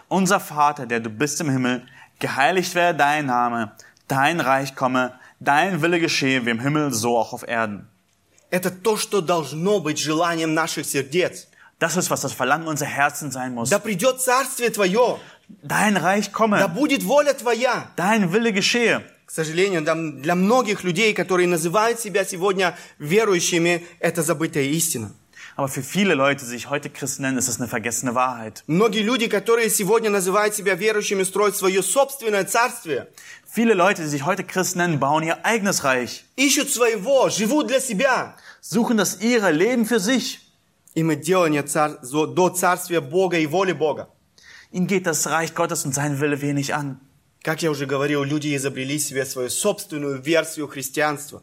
Unser Vater, der du bist im Himmel, geheiligt werde dein Name, dein Reich komme, dein Wille geschehe wie im Himmel, so auch auf Erden. Это то, что должно быть желанием наших сердец. Das ist, was das Verlangen unserer Herzen sein muss. Да придет Царствие Твое, Dein Reich да komme, будет воля Твоя. dein Wille geschehe. К сожалению, да, для многих людей, которые называют себя сегодня верующими, это забытая истина. Aber für viele Leute, die sich heute Christen nennen, ist es eine vergessene Wahrheit. Многие люди, которые сегодня называют себя верующими, строят свое собственное царствие. Viele Leute, die sich heute Christen nennen, bauen ihr eigenes Reich, Ищут своего, живут для себя. suchen das ihre, leben für sich. Им отделание цар... зо- до царствия Бога и воли Бога. Ihnen geht das Reich Gottes und sein Wille wenig an. Как я уже говорил, люди изобрели себе свою собственную версию христианства.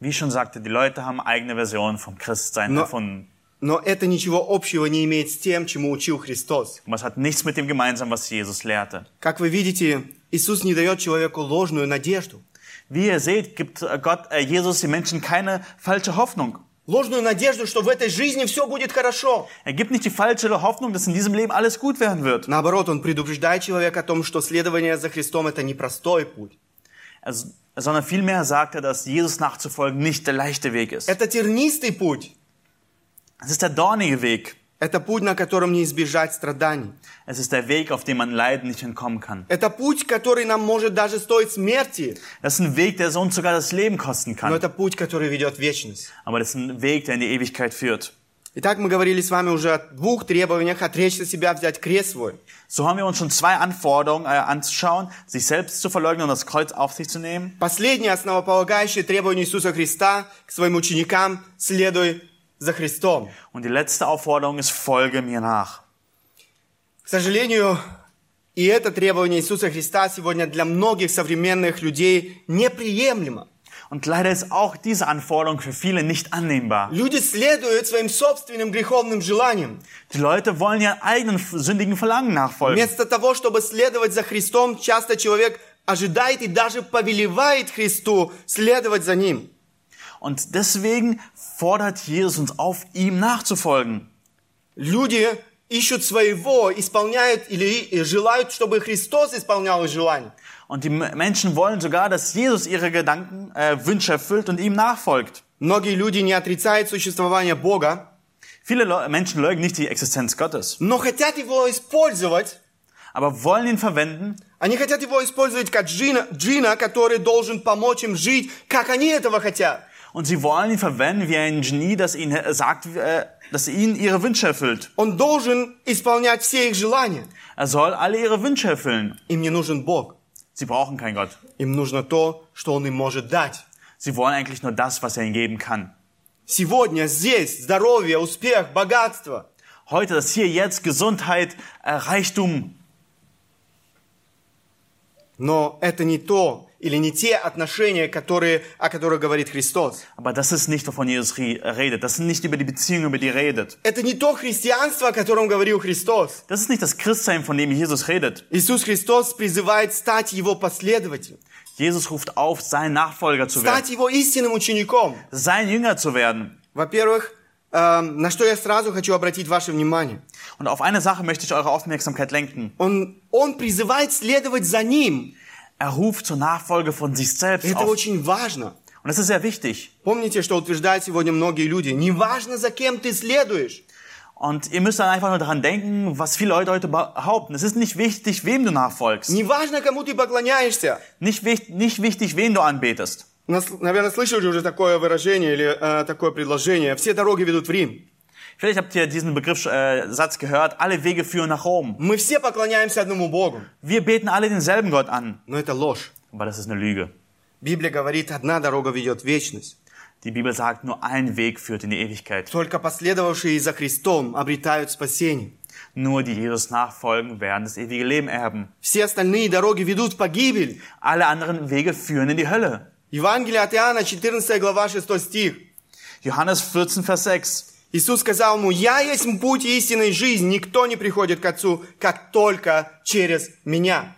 Wie ich schon sagte, die Leute haben eigene Versionen vom Christsein No. erfunden. Но это ничего общего не имеет с тем, чему учил Христос. Und es hat nichts mit dem gemeinsam, was Jesus lehrte. Как вы видите, Иисус не дает человеку ложную надежду. Wie ihr seht, gibt äh, Gott, äh, Jesus den Menschen keine falsche Hoffnung. Ложную надежду, что в этой жизни все будет хорошо. Er gibt nicht die falsche Hoffnung, dass in diesem Leben alles gut werden wird. Наоборот, он предупреждает человека о том, что следование за Христом – это непростой путь. Also, sondern vielmehr sagt er, dass Jesus nachzufolgen nicht der leichte Weg ist. Это тернистый путь. Es ist der dornige Weg. Это путь, на котором не избежать страданий. Es ist der Weg, auf dem man Leiden nicht entkommen kann. Это путь, который нам может даже стоить смерти. Das ist ein Weg, der uns sogar das Leben kosten Но kann. это путь, который ведет в вечность. Aber das ist ein Weg, der in die Ewigkeit führt. Итак, мы говорили с вами уже о двух требованиях. Отречься себя, взять крест свой. So haben wir uns schon zwei Anforderungen äh, anzuschauen, sich selbst zu verleugnen und das Kreuz auf sich zu nehmen. Последнее основополагающее требование Иисуса Христа к своим ученикам – следуй за Христом. Und die letzte Aufforderung ist, folge mir nach. К сожалению, и это требование Иисуса Христа сегодня для многих современных людей неприемлемо. Und leider ist auch diese Anforderung für viele nicht annehmbar. Люди следуют своим собственным греховным желаниям. Die Leute wollen ihren eigenen sündigen Verlangen nachfolgen. Вместо того, чтобы следовать за Христом, часто человек ожидает и даже повелевает Христу следовать за Ним. Und deswegen fordert Jesus uns auf, ihm nachzufolgen. Люди ищут своего, исполняют или желают, чтобы Христос исполнял их желания. Und die M- Menschen wollen sogar, dass Jesus ihre Gedanken, äh, Wünsche erfüllt und ihm nachfolgt. Многие люди не отрицают существование Бога, Viele Leu Menschen leugnen nicht die Existenz Gottes, но хотят его использовать. aber wollen ihn verwenden, Они хотят его использовать как джина, джина, который должен помочь им жить, как они этого хотят. Und sie wollen ihn verwenden wie ein Genie, das ihnen äh, sagt, äh, dass ihnen ihre Wünsche erfüllt. Он должен исполнять все их желания. Er soll alle ihre Wünsche erfüllen. Им не нужен Бог. Sie brauchen keinen Gott. Им нужно то, что Он им может дать. Sie wollen eigentlich nur das, was er ihnen geben kann. Сегодня здесь здоровье, успех, богатство. Heute das hier jetzt Gesundheit, äh, Reichtum. Но это не то или не те отношения, которые, о которых говорит Христос. Aber das ist nicht, wovon Jesus re- redet. Das sind nicht über die Beziehung, über die er redet. Это не то христианство, о котором говорил Христос. Das ist nicht das Christsein, von dem Jesus redet. Иисус Христос призывает стать Его последователем, Jesus ruft auf, sein Nachfolger zu werden, стать Его истинным учеником. sein Jünger zu werden. Во-первых, на что я сразу хочу обратить ваше внимание. Und auf eine Sache möchte ich eure Aufmerksamkeit lenken. Он, он призывает следовать за Ним. Er ruft zur Nachfolge von sich selbst Это auf. очень важно. Und das ist sehr wichtig. Помните, что утверждают сегодня многие люди? Неважно, за кем ты следуешь. Und ihr müsst dann einfach nur daran denken, was viele Leute heute behaupten. Es ist nicht wichtig, wem du nachfolgst. Неважно, кому ты поклоняешься. Nicht, wich- nicht wichtig, wen du anbetest. Нас, наверное, слышали уже такое выражение или э, такое предложение. Все дороги ведут в Рим. Vielleicht habt ihr diesen Begriff, äh, Satz gehört, alle Wege führen nach Rom. Мы все поклоняемся одному Богу. Wir beten alle denselben Gott an. Но это ложь. Aber das ist eine Lüge. Библия говорит, одна дорога ведет в вечность. Die Bibel sagt, nur ein Weg führt in die Ewigkeit. Только последовавшие за Христом обретают спасение. Nur die Jesus nachfolgen, werden das ewige Leben erben. Все остальные дороги ведут в погибель. Alle anderen Wege führen in die Hölle. Евангелие от Иоанна, 14 глава, 6 стих. Johannes 14, Vers 6. Иисус сказал ему, «Я есть путь истинной жизни, никто не приходит к Отцу, как только через Меня».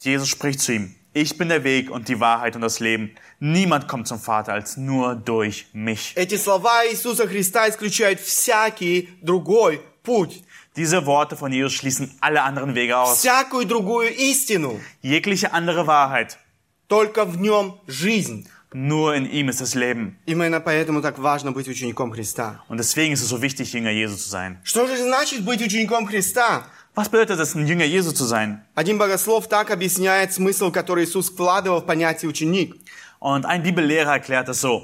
Jesus spricht zu ihm, ich bin der Weg und die Wahrheit und das Leben. Niemand kommt zum Vater als nur durch mich. Эти слова Иисуса Христа исключают всякий другой путь, Diese Worte von Jesus schließen alle anderen Wege aus. всякую другую истину. Jegliche andere Wahrheit. Только в нем жизнь. Nur in ihm ist das Leben. Именно поэтому так важно быть учеником Христа. Und deswegen ist es so wichtig, Jünger Jesu zu sein. Что же значит быть учеником Христа? Was bedeutet es, ein Jünger Jesu zu sein? Один богослов так объясняет смысл, который Иисус вкладывал в понятие ученик. Und ein Bibellehrer erklärt es so.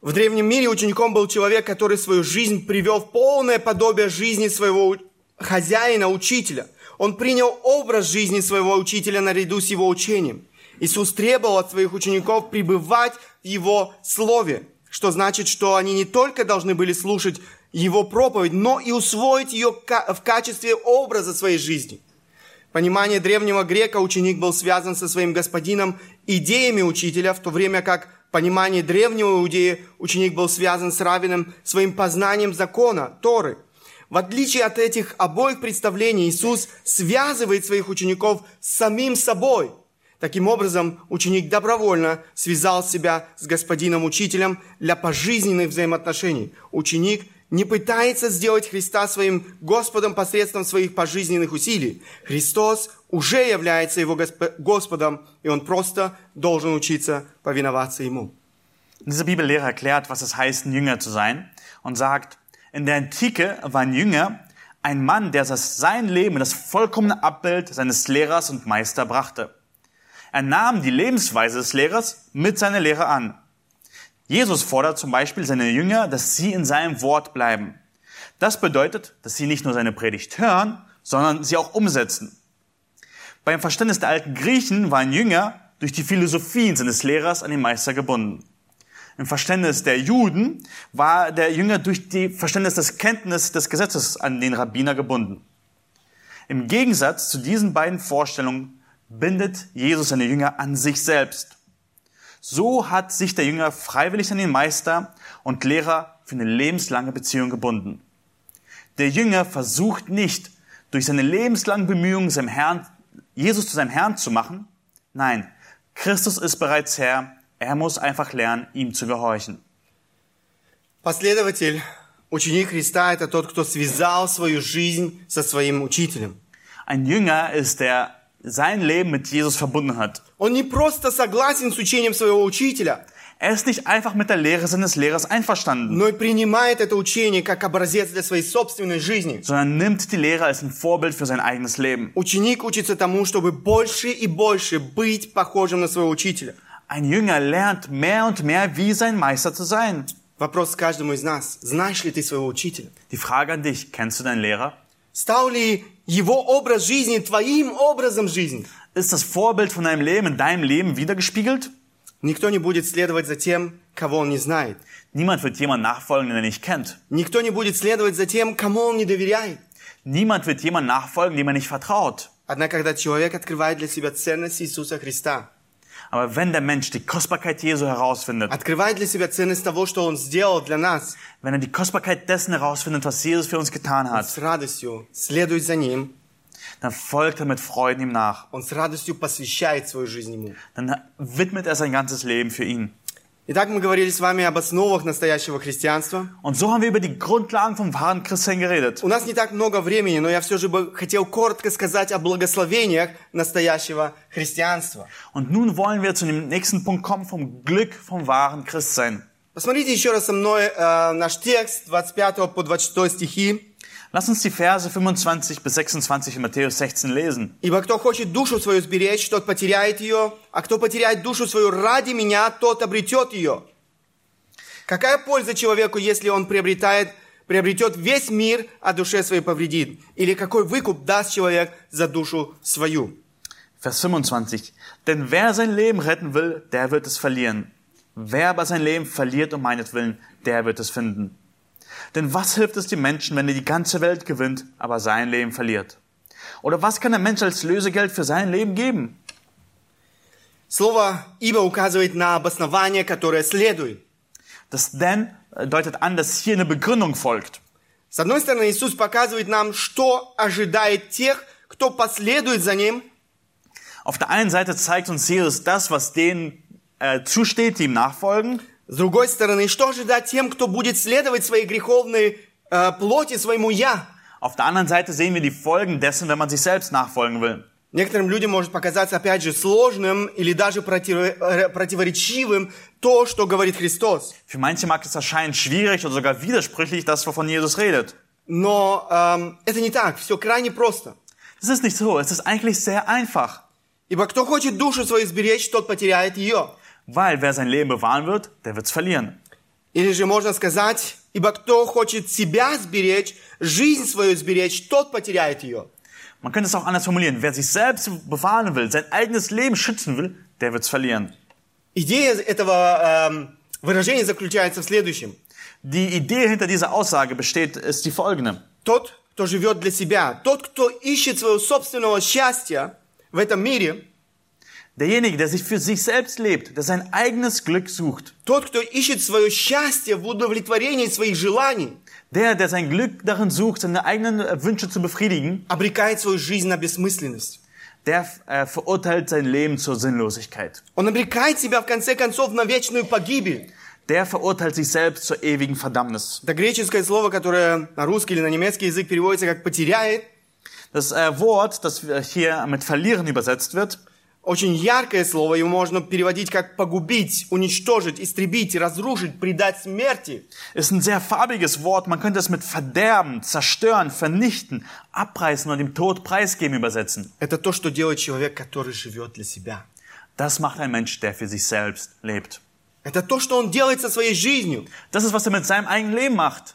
В древнем мире учеником был человек, который свою жизнь привел в полное подобие жизни своего хозяина, учителя. Он принял образ жизни своего учителя наряду с его учением. Иисус требовал от своих учеников пребывать в Его Слове, что значит, что они не только должны были слушать Его проповедь, но и усвоить ее в качестве образа своей жизни. Понимание древнего грека ученик был связан со своим господином идеями учителя, в то время как понимание древнего иудея ученик был связан с равенным своим познанием закона, Торы. В отличие от этих обоих представлений, Иисус связывает своих учеников с самим собой. Таким образом, ученик добровольно связал себя с господином-учителем для пожизненных взаимоотношений. Ученик не пытается сделать Христа своим Господом посредством своих пожизненных усилий. Христос уже является его Госп- Господом, и он просто должен учиться повиноваться Ему. Dieser Bibellehrer erklärt, was es heißt, ein Jünger zu sein und sagt, in der Antike war ein Jünger ein Mann, der sein Leben in das vollkommene Abbild seines Lehrers und Meister brachte. Er nahm die Lebensweise des Lehrers mit seiner Lehre an. Jesus fordert zum Beispiel seine Jünger, dass sie in seinem Wort bleiben. Das bedeutet, dass sie nicht nur seine Predigt hören, sondern sie auch umsetzen. Beim Verständnis der alten Griechen war ein Jünger durch die Philosophien seines Lehrers an den Meister gebunden. Im Verständnis der Juden war der Jünger durch die Verständnis des Kenntnis des Gesetzes an den Rabbiner gebunden. Im Gegensatz zu diesen beiden Vorstellungen bindet Jesus seine Jünger an sich selbst. So hat sich der Jünger freiwillig an den Meister und Lehrer für eine lebenslange Beziehung gebunden. Der Jünger versucht nicht, durch seine lebenslangen Bemühungen seinem Herrn, Jesus zu seinem Herrn zu machen. Nein, Christus ist bereits Herr. Er muss einfach lernen, ihm zu gehorchen. Последователь, ученик Христа – это тот, кто связал свою жизнь со своим учителем. Ein Jünger ist der sein Leben mit Jesus verbunden hat. Он не просто согласен с учением своего учителя, Er ist nicht einfach mit der Lehre seines Lehrers einverstanden, но и принимает это учение как образец для своей собственной жизни. sondern nimmt die Lehre als ein Vorbild für sein eigenes Leben. Ученик учится тому, чтобы больше и больше быть похожим на своего учителя. Ein Jünger lernt mehr und mehr, wie sein Meister zu sein. Вопрос к каждому из нас. Знаешь ли ты своего учителя? Die Frage an dich, kennst du deinen Lehrer? Стал ли его образ жизни твоим образом жизни? Ist das Vorbild von deinem Leben in deinem Leben wiedergespiegelt? Никто не будет следовать за тем, кого он не знает. Niemand wird jemand nachfolgen, den er nicht kennt. Никто не будет следовать за тем, кому он не доверяет. Niemand wird jemand nachfolgen, dem er nicht vertraut. Однако, когда человек открывает для себя ценность Иисуса Христа, Aber wenn der Mensch die Kostbarkeit Jesu herausfindet, открывает для себя ценность того, что Он сделал для нас, wenn er die Kostbarkeit dessen herausfindet, was Jesus für uns getan он hat, с радостью следует за Ним, dann folgt er mit Freuden ihm nach. он с радостью посвящает свою жизнь Ему. Dann widmet er sein ganzes Leben für ihn. Итак, мы говорили с вами об основах настоящего христианства. Und so haben wir über die Grundlagen vom wahren Christsein geredet. У нас не так много времени, но я все же бы хотел коротко сказать о благословениях настоящего христианства. Und nun wollen wir zu dem nächsten Punkt kommen vom Glück vom wahren Christsein. Посмотрите еще раз со мной э, наш текст 25 по 26 стихи. Lass uns die Verse 25 bis 26 in Matthäus 16 lesen. «Ибо кто хочет душу свою сберечь, тот потеряет ее, а кто потеряет душу свою ради меня, тот обретет ее. Какая польза человеку, если он приобретает, приобретет весь мир, а душе своей повредит? Или какой выкуп даст человек за душу свою?» Vers 25. Denn wer sein Leben retten will, der wird es verlieren. Wer aber sein Leben verliert um meinetwillen, der wird es finden. Denn was hilft es dem Menschen, wenn er die ganze Welt gewinnt, aber sein Leben verliert? Oder was kann der Mensch als Lösegeld für sein Leben geben? Слово «ибо» указывает на обоснование, которое следует. Das denn äh, deutet an, dass hier eine Begründung folgt. С одной стороны, Иисус показывает нам, что ожидает тех, кто последует за Ним, Auf der einen Seite zeigt uns Jesus das, was denen äh, zusteht, die ihm nachfolgen. С другой стороны, что ожидать тем, кто будет следовать своей греховной э, плоти, своему «я»? Auf der anderen Seite sehen wir die Folgen dessen, wenn man sich selbst nachfolgen will. Некоторым людям может показаться, опять же, сложным или даже э, противоречивым то, что говорит Христос. Für manche mag es erscheinen schwierig oder sogar widersprüchlich, das, wovon Jesus redet. Но эм, это не так, все крайне просто. Das ist nicht so, es ist eigentlich sehr einfach. Ибо кто хочет душу свою сберечь, тот потеряет ее. Weil wer sein Leben bewahren wird, der wird es verlieren. Или же можно сказать, ибо кто хочет себя сберечь, жизнь свою сберечь, тот потеряет ее. Man könnte es auch anders formulieren. Wer sich selbst bewahren will, sein eigenes Leben schützen will, der wird es verlieren. Идея этого эм, выражения заключается в следующем. Die Idee hinter dieser Aussage besteht, ist die folgende. Тот, кто живет для себя, тот, кто ищет своего собственного счастья в этом мире, – Derjenige, der sich für sich selbst lebt, der sein eigenes Glück sucht, тот, кто ищет свое счастье в удовлетворении своих желаний, der, der sein Glück darin sucht, seine eigenen äh, Wünsche zu befriedigen, обрекает свою жизнь на бессмысленность. der äh, verurteilt sein Leben zur Sinnlosigkeit. Он обрекает себя, в конце концов, на вечную погибель. Der verurteilt sich selbst zur ewigen Verdammnis. Это греческое слово, которое на русский или на немецкий язык переводится как «потеряет», Das äh, Wort, das hier mit verlieren übersetzt wird, очень яркое слово, его можно переводить как «погубить», «уничтожить», «истребить», «разрушить», «предать смерти». ist ein sehr farbiges Wort. Man könnte es mit verderben, zerstören, vernichten, abreißen und dem Tod preisgeben übersetzen. Это то, что делает человек, который живет для себя. Das macht ein Mensch, der für sich selbst lebt. Это то, что он делает со своей жизнью. Das ist, was er mit seinem eigenen Leben macht.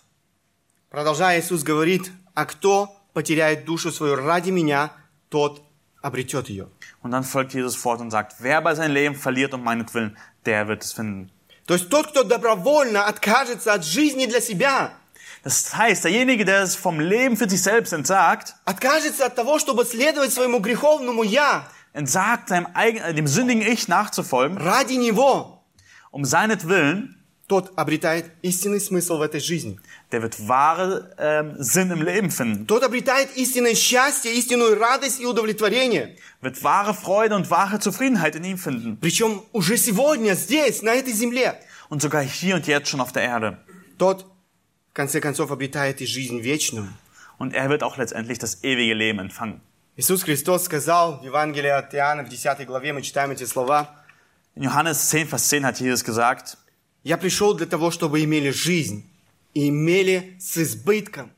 Продолжая, Иисус говорит, а кто потеряет душу свою ради меня, тот обретет ее. Und dann folgt Jesus fort und sagt, wer bei sein Leben verliert um meinetwillen, der wird es finden. То есть тот, кто добровольно откажется от жизни для себя, Das heißt, derjenige, der es vom Leben für sich selbst entsagt, откажется от того, чтобы следовать своему греховному «я», entsagt seinem eigenen, äh, dem sündigen Ich nachzufolgen, ради него, um seinetwillen, тот обретает истинный смысл в этой жизни. der wird wahre ähm, Sinn im Leben finden, Тот обретает истинное счастье, истинную радость и удовлетворение. wird wahre Freude und wahre Zufriedenheit in ihm finden. Причем уже сегодня, здесь, на этой земле. Und sogar hier und jetzt schon auf der Erde. Тот, в конце концов, обретает и жизнь вечную. Und er wird auch letztendlich das ewige Leben empfangen. Иисус Христос сказал в Евангелии от Иоанна в 10 главе, мы читаем эти слова, In Johannes 10, Vers 10 hat Jesus gesagt, «Я пришел для того, чтобы имели жизнь и имели с избытком».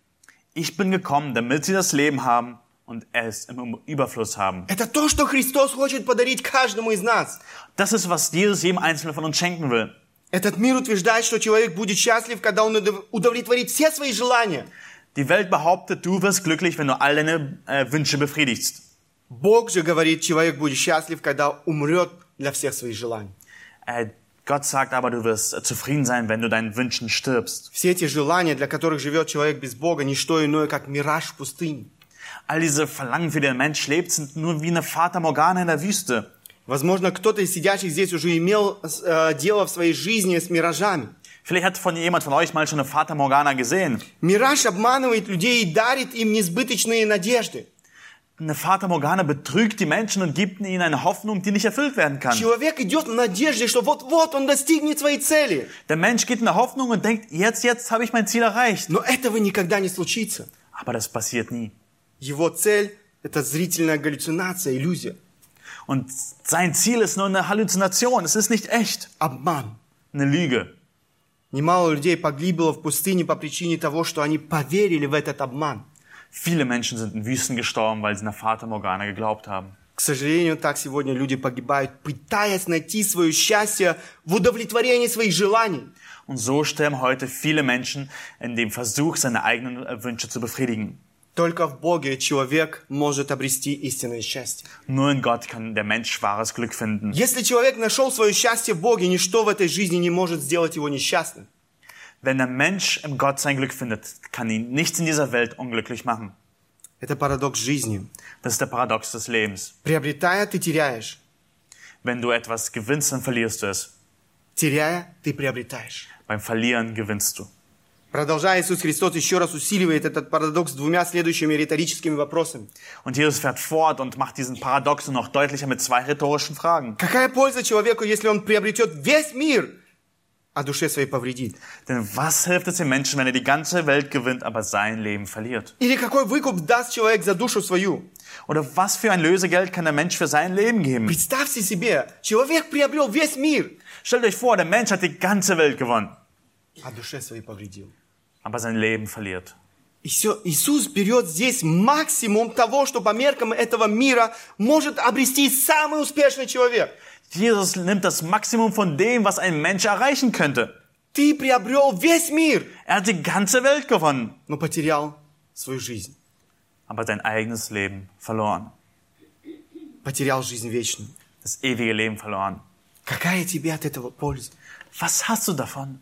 ich bin gekommen, damit sie das Leben haben und es im Überfluss haben. Это то, что Христос хочет подарить каждому из нас. Das ist, was Jesus jedem Einzelnen von uns schenken will. Этот мир утверждает, что человек будет счастлив, когда он удов- удовлетворит все свои желания. Die Welt behauptet, du wirst glücklich, wenn du all deine äh, Wünsche befriedigst. Бог же говорит, человек будет счастлив, когда умрет для всех своих желаний. Äh, Gott sagt aber, du wirst äh, zufrieden sein, wenn du deinen Wünschen stirbst. Все эти желания, для которых живет человек без Бога, не что иное, как мираж в пустыне. All diese Verlangen, für die der Mensch lebt, sind nur wie eine Fata Morgana in der Wüste. Возможно, кто-то из сидящих здесь уже имел э, дело в своей жизни с миражами. Vielleicht hat von jemand von euch mal schon eine Fata Morgana gesehen. Мираж обманывает людей и дарит им несбыточные надежды. Eine Fata Morgana betrügt die Menschen und gibt ihnen eine Hoffnung, die nicht erfüllt werden kann. Человек идет в надежде, что вот-вот он достигнет своей цели. Der Mensch geht in der Hoffnung und denkt, jetzt, jetzt habe ich mein Ziel erreicht. Но этого никогда не случится. Aber das passiert nie. Его цель – это зрительная галлюцинация, иллюзия, Und sein Ziel ist nur eine Halluzination. Es ist nicht echt. обман. Eine Lüge. Немало людей погибло в пустыне по причине того, что они поверили в этот обман. Viele Menschen sind in Wüsten gestorben, weil sie einer Fata Morgana geglaubt haben. К сожалению, так сегодня люди погибают, пытаясь найти свое счастье в удовлетворении своих желаний. Und so sterben heute viele Menschen in dem Versuch, seine eigenen Wünsche zu befriedigen. Только в Боге человек может обрести истинное счастье. Nur in Gott kann der Mensch wahres Glück finden. Если человек нашел свое счастье в Боге, ничто в этой жизни не может сделать его несчастным. Wenn der Mensch im Gott sein Glück findet, kann ihn nichts in dieser Welt unglücklich machen. Это парадокс жизни. Das ist der Paradox des Lebens. Приобретая, ты теряешь. Wenn du etwas gewinnst, dann verlierst du es. Теряя, ты приобретаешь. Beim Verlieren gewinnst du. Продолжая, Иисус Христос еще раз усиливает этот парадокс двумя следующими риторическими вопросами. Und Jesus fährt fort und macht diesen Paradoxon noch deutlicher mit zwei rhetorischen Fragen. Какая польза человеку, если он приобретет весь мир, а душе своей повредит? Denn was hilft es dem Menschen, wenn er die ganze Welt gewinnt, aber sein Leben verliert? Или какой выкуп даст человек за душу свою? Oder was für ein Lösegeld kann der Mensch für sein Leben geben? Представьте себе, человек приобрел весь мир, Stellt euch vor, der Mensch hat die ganze Welt gewonnen, а душе своей повредил. aber sein Leben verliert. И все, Иисус берет здесь максимум того, что по меркам этого мира может обрести самый успешный человек. Jesus nimmt das Maximum von dem, was ein Mensch erreichen könnte. Ты приобрел весь мир, Er hat die ganze Welt gewonnen, но потерял свою жизнь, aber sein eigenes Leben verloren. потерял жизнь вечную. Das ewige Leben verloren. Какая тебе от этого польза? Was hast du davon?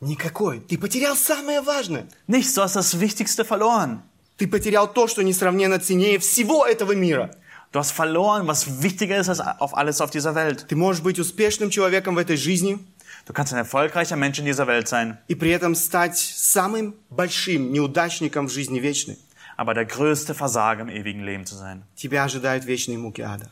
Никакой. Ты потерял самое важное. Nichts, du hast das Wichtigste verloren. Ты потерял то, что несравненно ценнее всего этого мира. Du hast verloren, was wichtiger ist als auf alles auf dieser Welt. Ты можешь быть успешным человеком в этой жизни Du kannst ein erfolgreicher Mensch in dieser Welt sein, и при этом стать самым большим неудачником в жизни вечной. aber der größte Versager im ewigen Leben zu sein. Тебя ожидают вечные муки ада.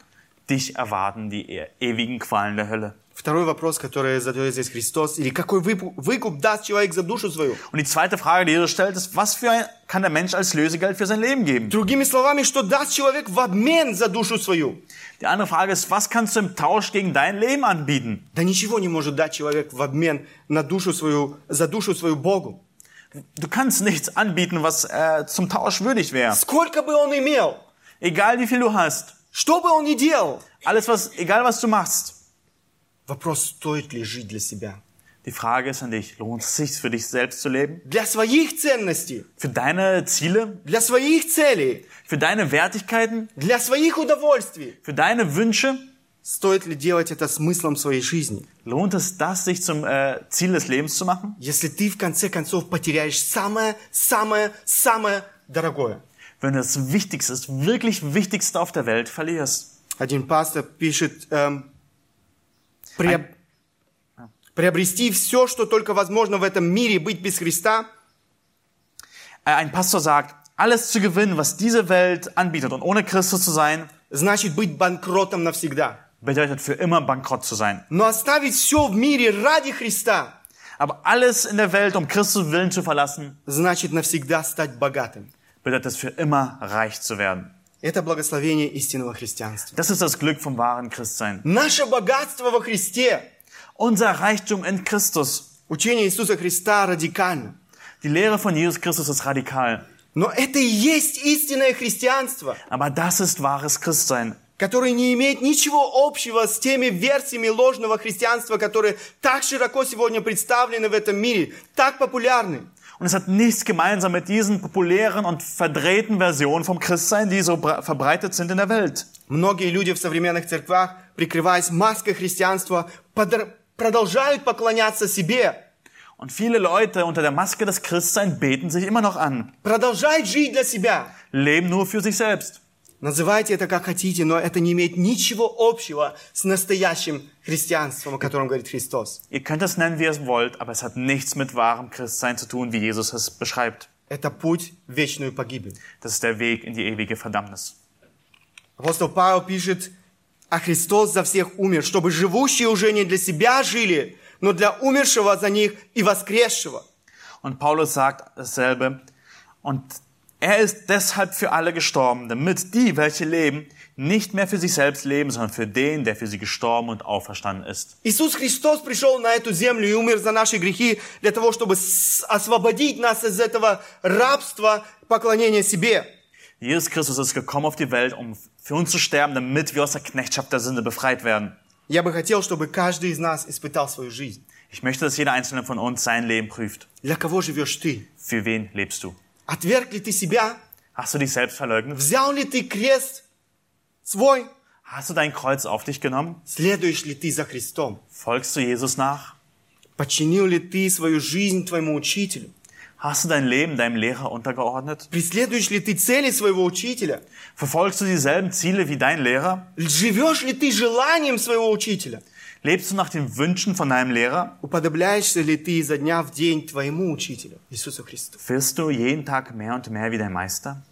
Dich erwarten die e- ewigen Qualen der Hölle. Второй вопрос, который задает здесь Христос, или какой выкуп, выкуп даст человек за душу свою? Und die zweite Frage, die Jesus stellt, ist, was für ein, kann der Mensch als Lösegeld für sein Leben geben? Другими словами, что даст человек в обмен за душу свою? Die andere Frage ist, was kannst du im Tausch gegen dein Leben anbieten? Да ничего не может дать человек в обмен на душу свою, за душу свою Богу. Du kannst nichts anbieten, was äh, zum Tausch würdig wäre. Сколько бы он имел, Egal wie viel du hast, что бы он ни делал, alles was, egal was du machst. вопрос, стоит ли жить для себя? Die Frage ist an dich, lohnt es sich für dich selbst zu leben? Для своих ценностей, Für deine Ziele? для своих целей, Für deine Wertigkeiten? для своих удовольствий. Für deine Wünsche? Стоит ли делать это смыслом своей жизни? Lohnt es das, sich zum äh, Ziel des Lebens zu machen? Если ты в конце концов потеряешь самое, самое, самое дорогое. Wenn du das Wichtigste, das wirklich Wichtigste auf der Welt verlierst. Один пастор пишет, эм, «Приоб- приобрести все, что только возможно в этом мире, быть без Христа, Äh, ein Pastor sagt, alles zu gewinnen, was diese Welt anbietet und ohne Christus zu sein, значит быть банкротом навсегда. bedeutet für immer bankrott zu sein. Но оставить все в мире ради Христа, Aber alles in der Welt, um Christus Willen zu verlassen, значит навсегда стать богатым. bedeutet es für immer reich zu werden. Это благословение истинного христианства. Das ist das Glück vom wahren Christsein. Наше богатство во Христе, Unser Reichtum in Christus. учение Иисуса Христа радикально. Die Lehre von Jesus Christus ist radikal. Но это и есть истинное христианство, Aber das ist wahres Christsein. которое не имеет ничего общего с теми версиями ложного христианства, которые так широко сегодня представлены в этом мире, так популярны. Und es hat nichts gemeinsam mit diesen populären und verdrehten Versionen vom Christsein, die so bra- verbreitet sind in der Welt. Многие люди в современных церквах, прикрываясь маской христианства, подр- продолжают поклоняться себе, Und viele Leute unter der Maske des Christseins beten sich immer noch an, продолжают жить для себя. leben nur für sich selbst. Называйте это как хотите, но это не имеет ничего общего с настоящим христианством, о котором говорит Христос. Ihr könnt es nennen, wie ihr es wollt, aber es hat nichts mit wahrem Christsein zu tun, wie Jesus es beschreibt. Это путь в вечную погибель. Das ist der Weg in die ewige Verdammnis. Апостол Павел пишет, а Христос за всех умер, чтобы живущие уже не для себя жили, но для умершего за них и воскресшего. Und Paulus sagt dasselbe. Und er ist deshalb für alle gestorben, damit die, welche leben, nicht mehr für sich selbst leben, sondern für den, der für sie gestorben und auferstanden ist. Иисус Христос пришел на эту землю и умер за наши грехи для того, чтобы с- освободить нас из этого рабства поклонения себе. Jesus Christus ist gekommen auf die Welt, um für uns zu sterben, damit wir aus der Knechtschaft der Sünde befreit werden. Я бы хотел, чтобы каждый из нас испытал свою жизнь. Ich möchte, dass jeder einzelne von uns sein Leben prüft. Для кого живешь ты? Für wen lebst du? Отверг ли ты себя? Hast du dich selbst verleugnet? Взял ли ты крест свой? Hast du dein Kreuz auf dich genommen? Следуешь ли ты за Христом? Folgst du Jesus nach? Подчинил ли ты свою жизнь твоему учителю? Hast du dein Leben deinem Lehrer untergeordnet? Преследуешь ли ты цели своего учителя? Verfolgst du dieselben Ziele wie dein Lehrer? Живешь ли ты желанием своего учителя? Lebst du nach den Wünschen von deinem Lehrer? Уподобляешься ли ты изо дня в день твоему учителю, Иисусу Христу? Wirst du jeden Tag mehr und mehr wie dein Meister?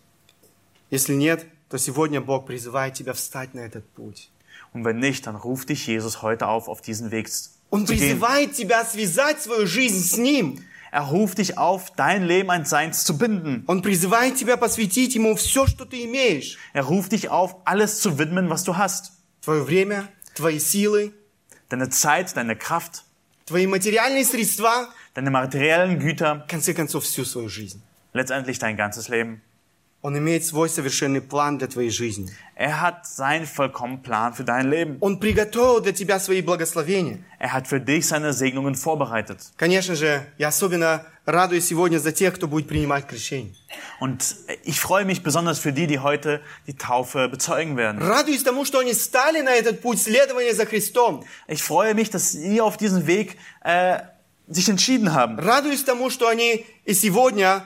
Если нет, то сегодня Бог призывает тебя встать на этот путь. Und wenn nicht, dann ruft dich Jesus heute auf, auf diesen Weg zu Он gehen. призывает тебя связать свою жизнь с Ним. Er ruft dich auf, dein Leben an Seins zu binden. Он призывает тебя посвятить Ему все, что ты имеешь. Er ruft dich auf, alles zu widmen, was du hast. Твое время, твои силы, Deine Zeit, deine Kraft, твои материальные средства, deine materiellen Güter, в конце концов, всю свою жизнь. letztendlich dein ganzes Leben. Он имеет свой совершенный план для твоей жизни. Er hat seinen vollkommenen Plan für dein Leben. Он приготовил для тебя свои благословения. Er hat für dich seine Segnungen vorbereitet. Конечно же, я особенно радуюсь сегодня за тех, кто будет принимать крещение. Und ich freue mich besonders für die, die heute die Taufe bezeugen werden. Радуюсь тому, что они стали на этот путь следования за Христом. Ich freue mich, dass sie auf diesen Weg äh, sich entschieden haben. Радуюсь тому, что они и сегодня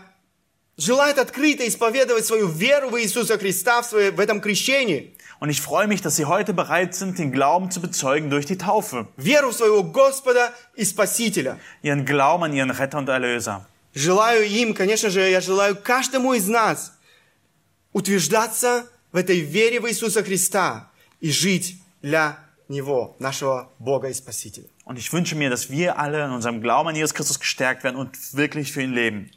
желают открыто исповедовать свою веру в Иисуса Христа в, своей- в этом крещении. Und ich freue mich, dass sie heute bereit sind, den Glauben zu bezeugen durch die Taufe. Веру в своего Господа и Спасителя. Ihren Glauben an ihren Retter und Erlöser. Желаю им, конечно же, я желаю каждому из нас утверждаться в этой вере в Иисуса Христа и жить для Него, нашего Бога и Спасителя. Und ich wünsche mir, dass wir alle in unserem Glauben an Jesus Christus gestärkt werden und wirklich für ihn leben.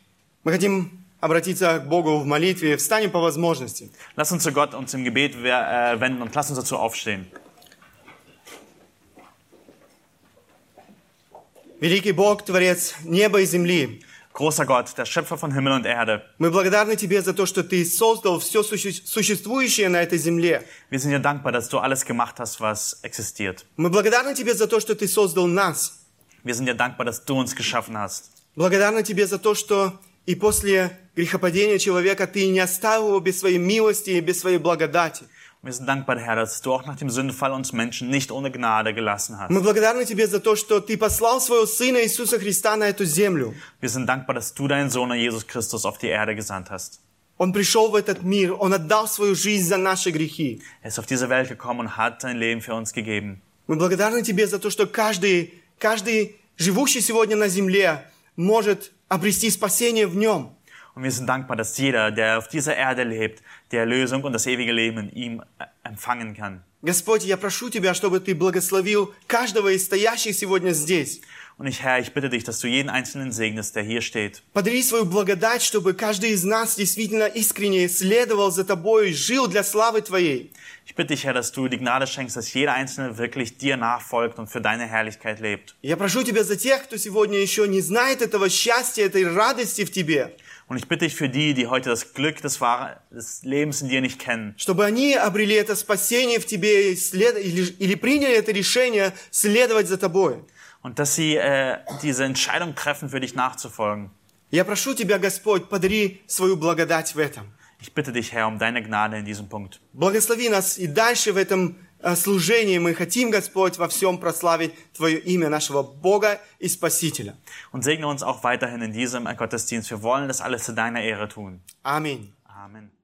Мы хотим обратиться к Богу в молитве. Встанем по возможности. Lass uns zu Gott uns im Gebet äh, wenden und lass uns dazu aufstehen. Великий Бог, Творец неба и земли, Großer Gott, der Schöpfer von Himmel und Erde, мы благодарны Тебе за то, что Ты создал все суще- существующее на этой земле. wir sind dir dankbar, dass du alles gemacht hast, was existiert. Мы благодарны Тебе за то, что Ты создал нас. Wir sind dir dankbar, dass du uns geschaffen hast. Благодарны Тебе за то, что и после грехопадения человека Ты не оставил его без своей милости и без своей благодати. Wir sind dankbar, Herr, dass du auch nach dem Sündenfall uns Menschen nicht ohne Gnade gelassen hast. Мы благодарны Тебе за то, что Ты послал Своего Сына Иисуса Христа на эту землю. Wir sind dankbar, dass du deinen Sohn Jesus Christus auf die Erde gesandt hast. Он пришел в этот мир, Он отдал свою жизнь за наши грехи. Er ist auf diese Welt gekommen und hat sein Leben für uns gegeben. Мы благодарны Тебе за то, что каждый, каждый живущий сегодня на земле может обрести спасение в Нем. Und wir sind dankbar, dass jeder, der auf dieser Erde lebt, die Erlösung und das ewige Leben in ihm äh, empfangen kann. Господь, я прошу Тебя, чтобы Ты благословил каждого из стоящих сегодня здесь. Und ich, Herr, ich bitte dich, dass du jeden Einzelnen segnest, der hier steht. Подари свою благодать, чтобы каждый из нас действительно искренне следовал за Тобой, жил для славы Твоей. Ich bitte dich, Herr, dass du die Gnade schenkst, dass jeder Einzelne wirklich dir nachfolgt und für deine Herrlichkeit lebt. Я прошу Тебя за тех, кто сегодня еще не знает этого счастья, этой радости в Тебе. Und ich bitte dich für die, die heute das Glück des, Wahr- des Lebens in dir nicht kennen, чтобы они обрели это спасение в тебе и след- или, или приняли это решение следовать за тобой. und dass sie äh, diese Entscheidung treffen, für dich nachzufolgen. Я прошу Тебя, Господь, подари свою благодать в этом. Ich bitte dich, Herr, um deine Gnade in diesem Punkt. Благослови нас и дальше в этом э, служении. Мы хотим, Господь, во всем прославить Твое имя, нашего Бога и Спасителя. Und segne uns auch weiterhin in diesem Gottesdienst. Wir wollen das alles zu deiner Ehre tun. Аминь. Amen.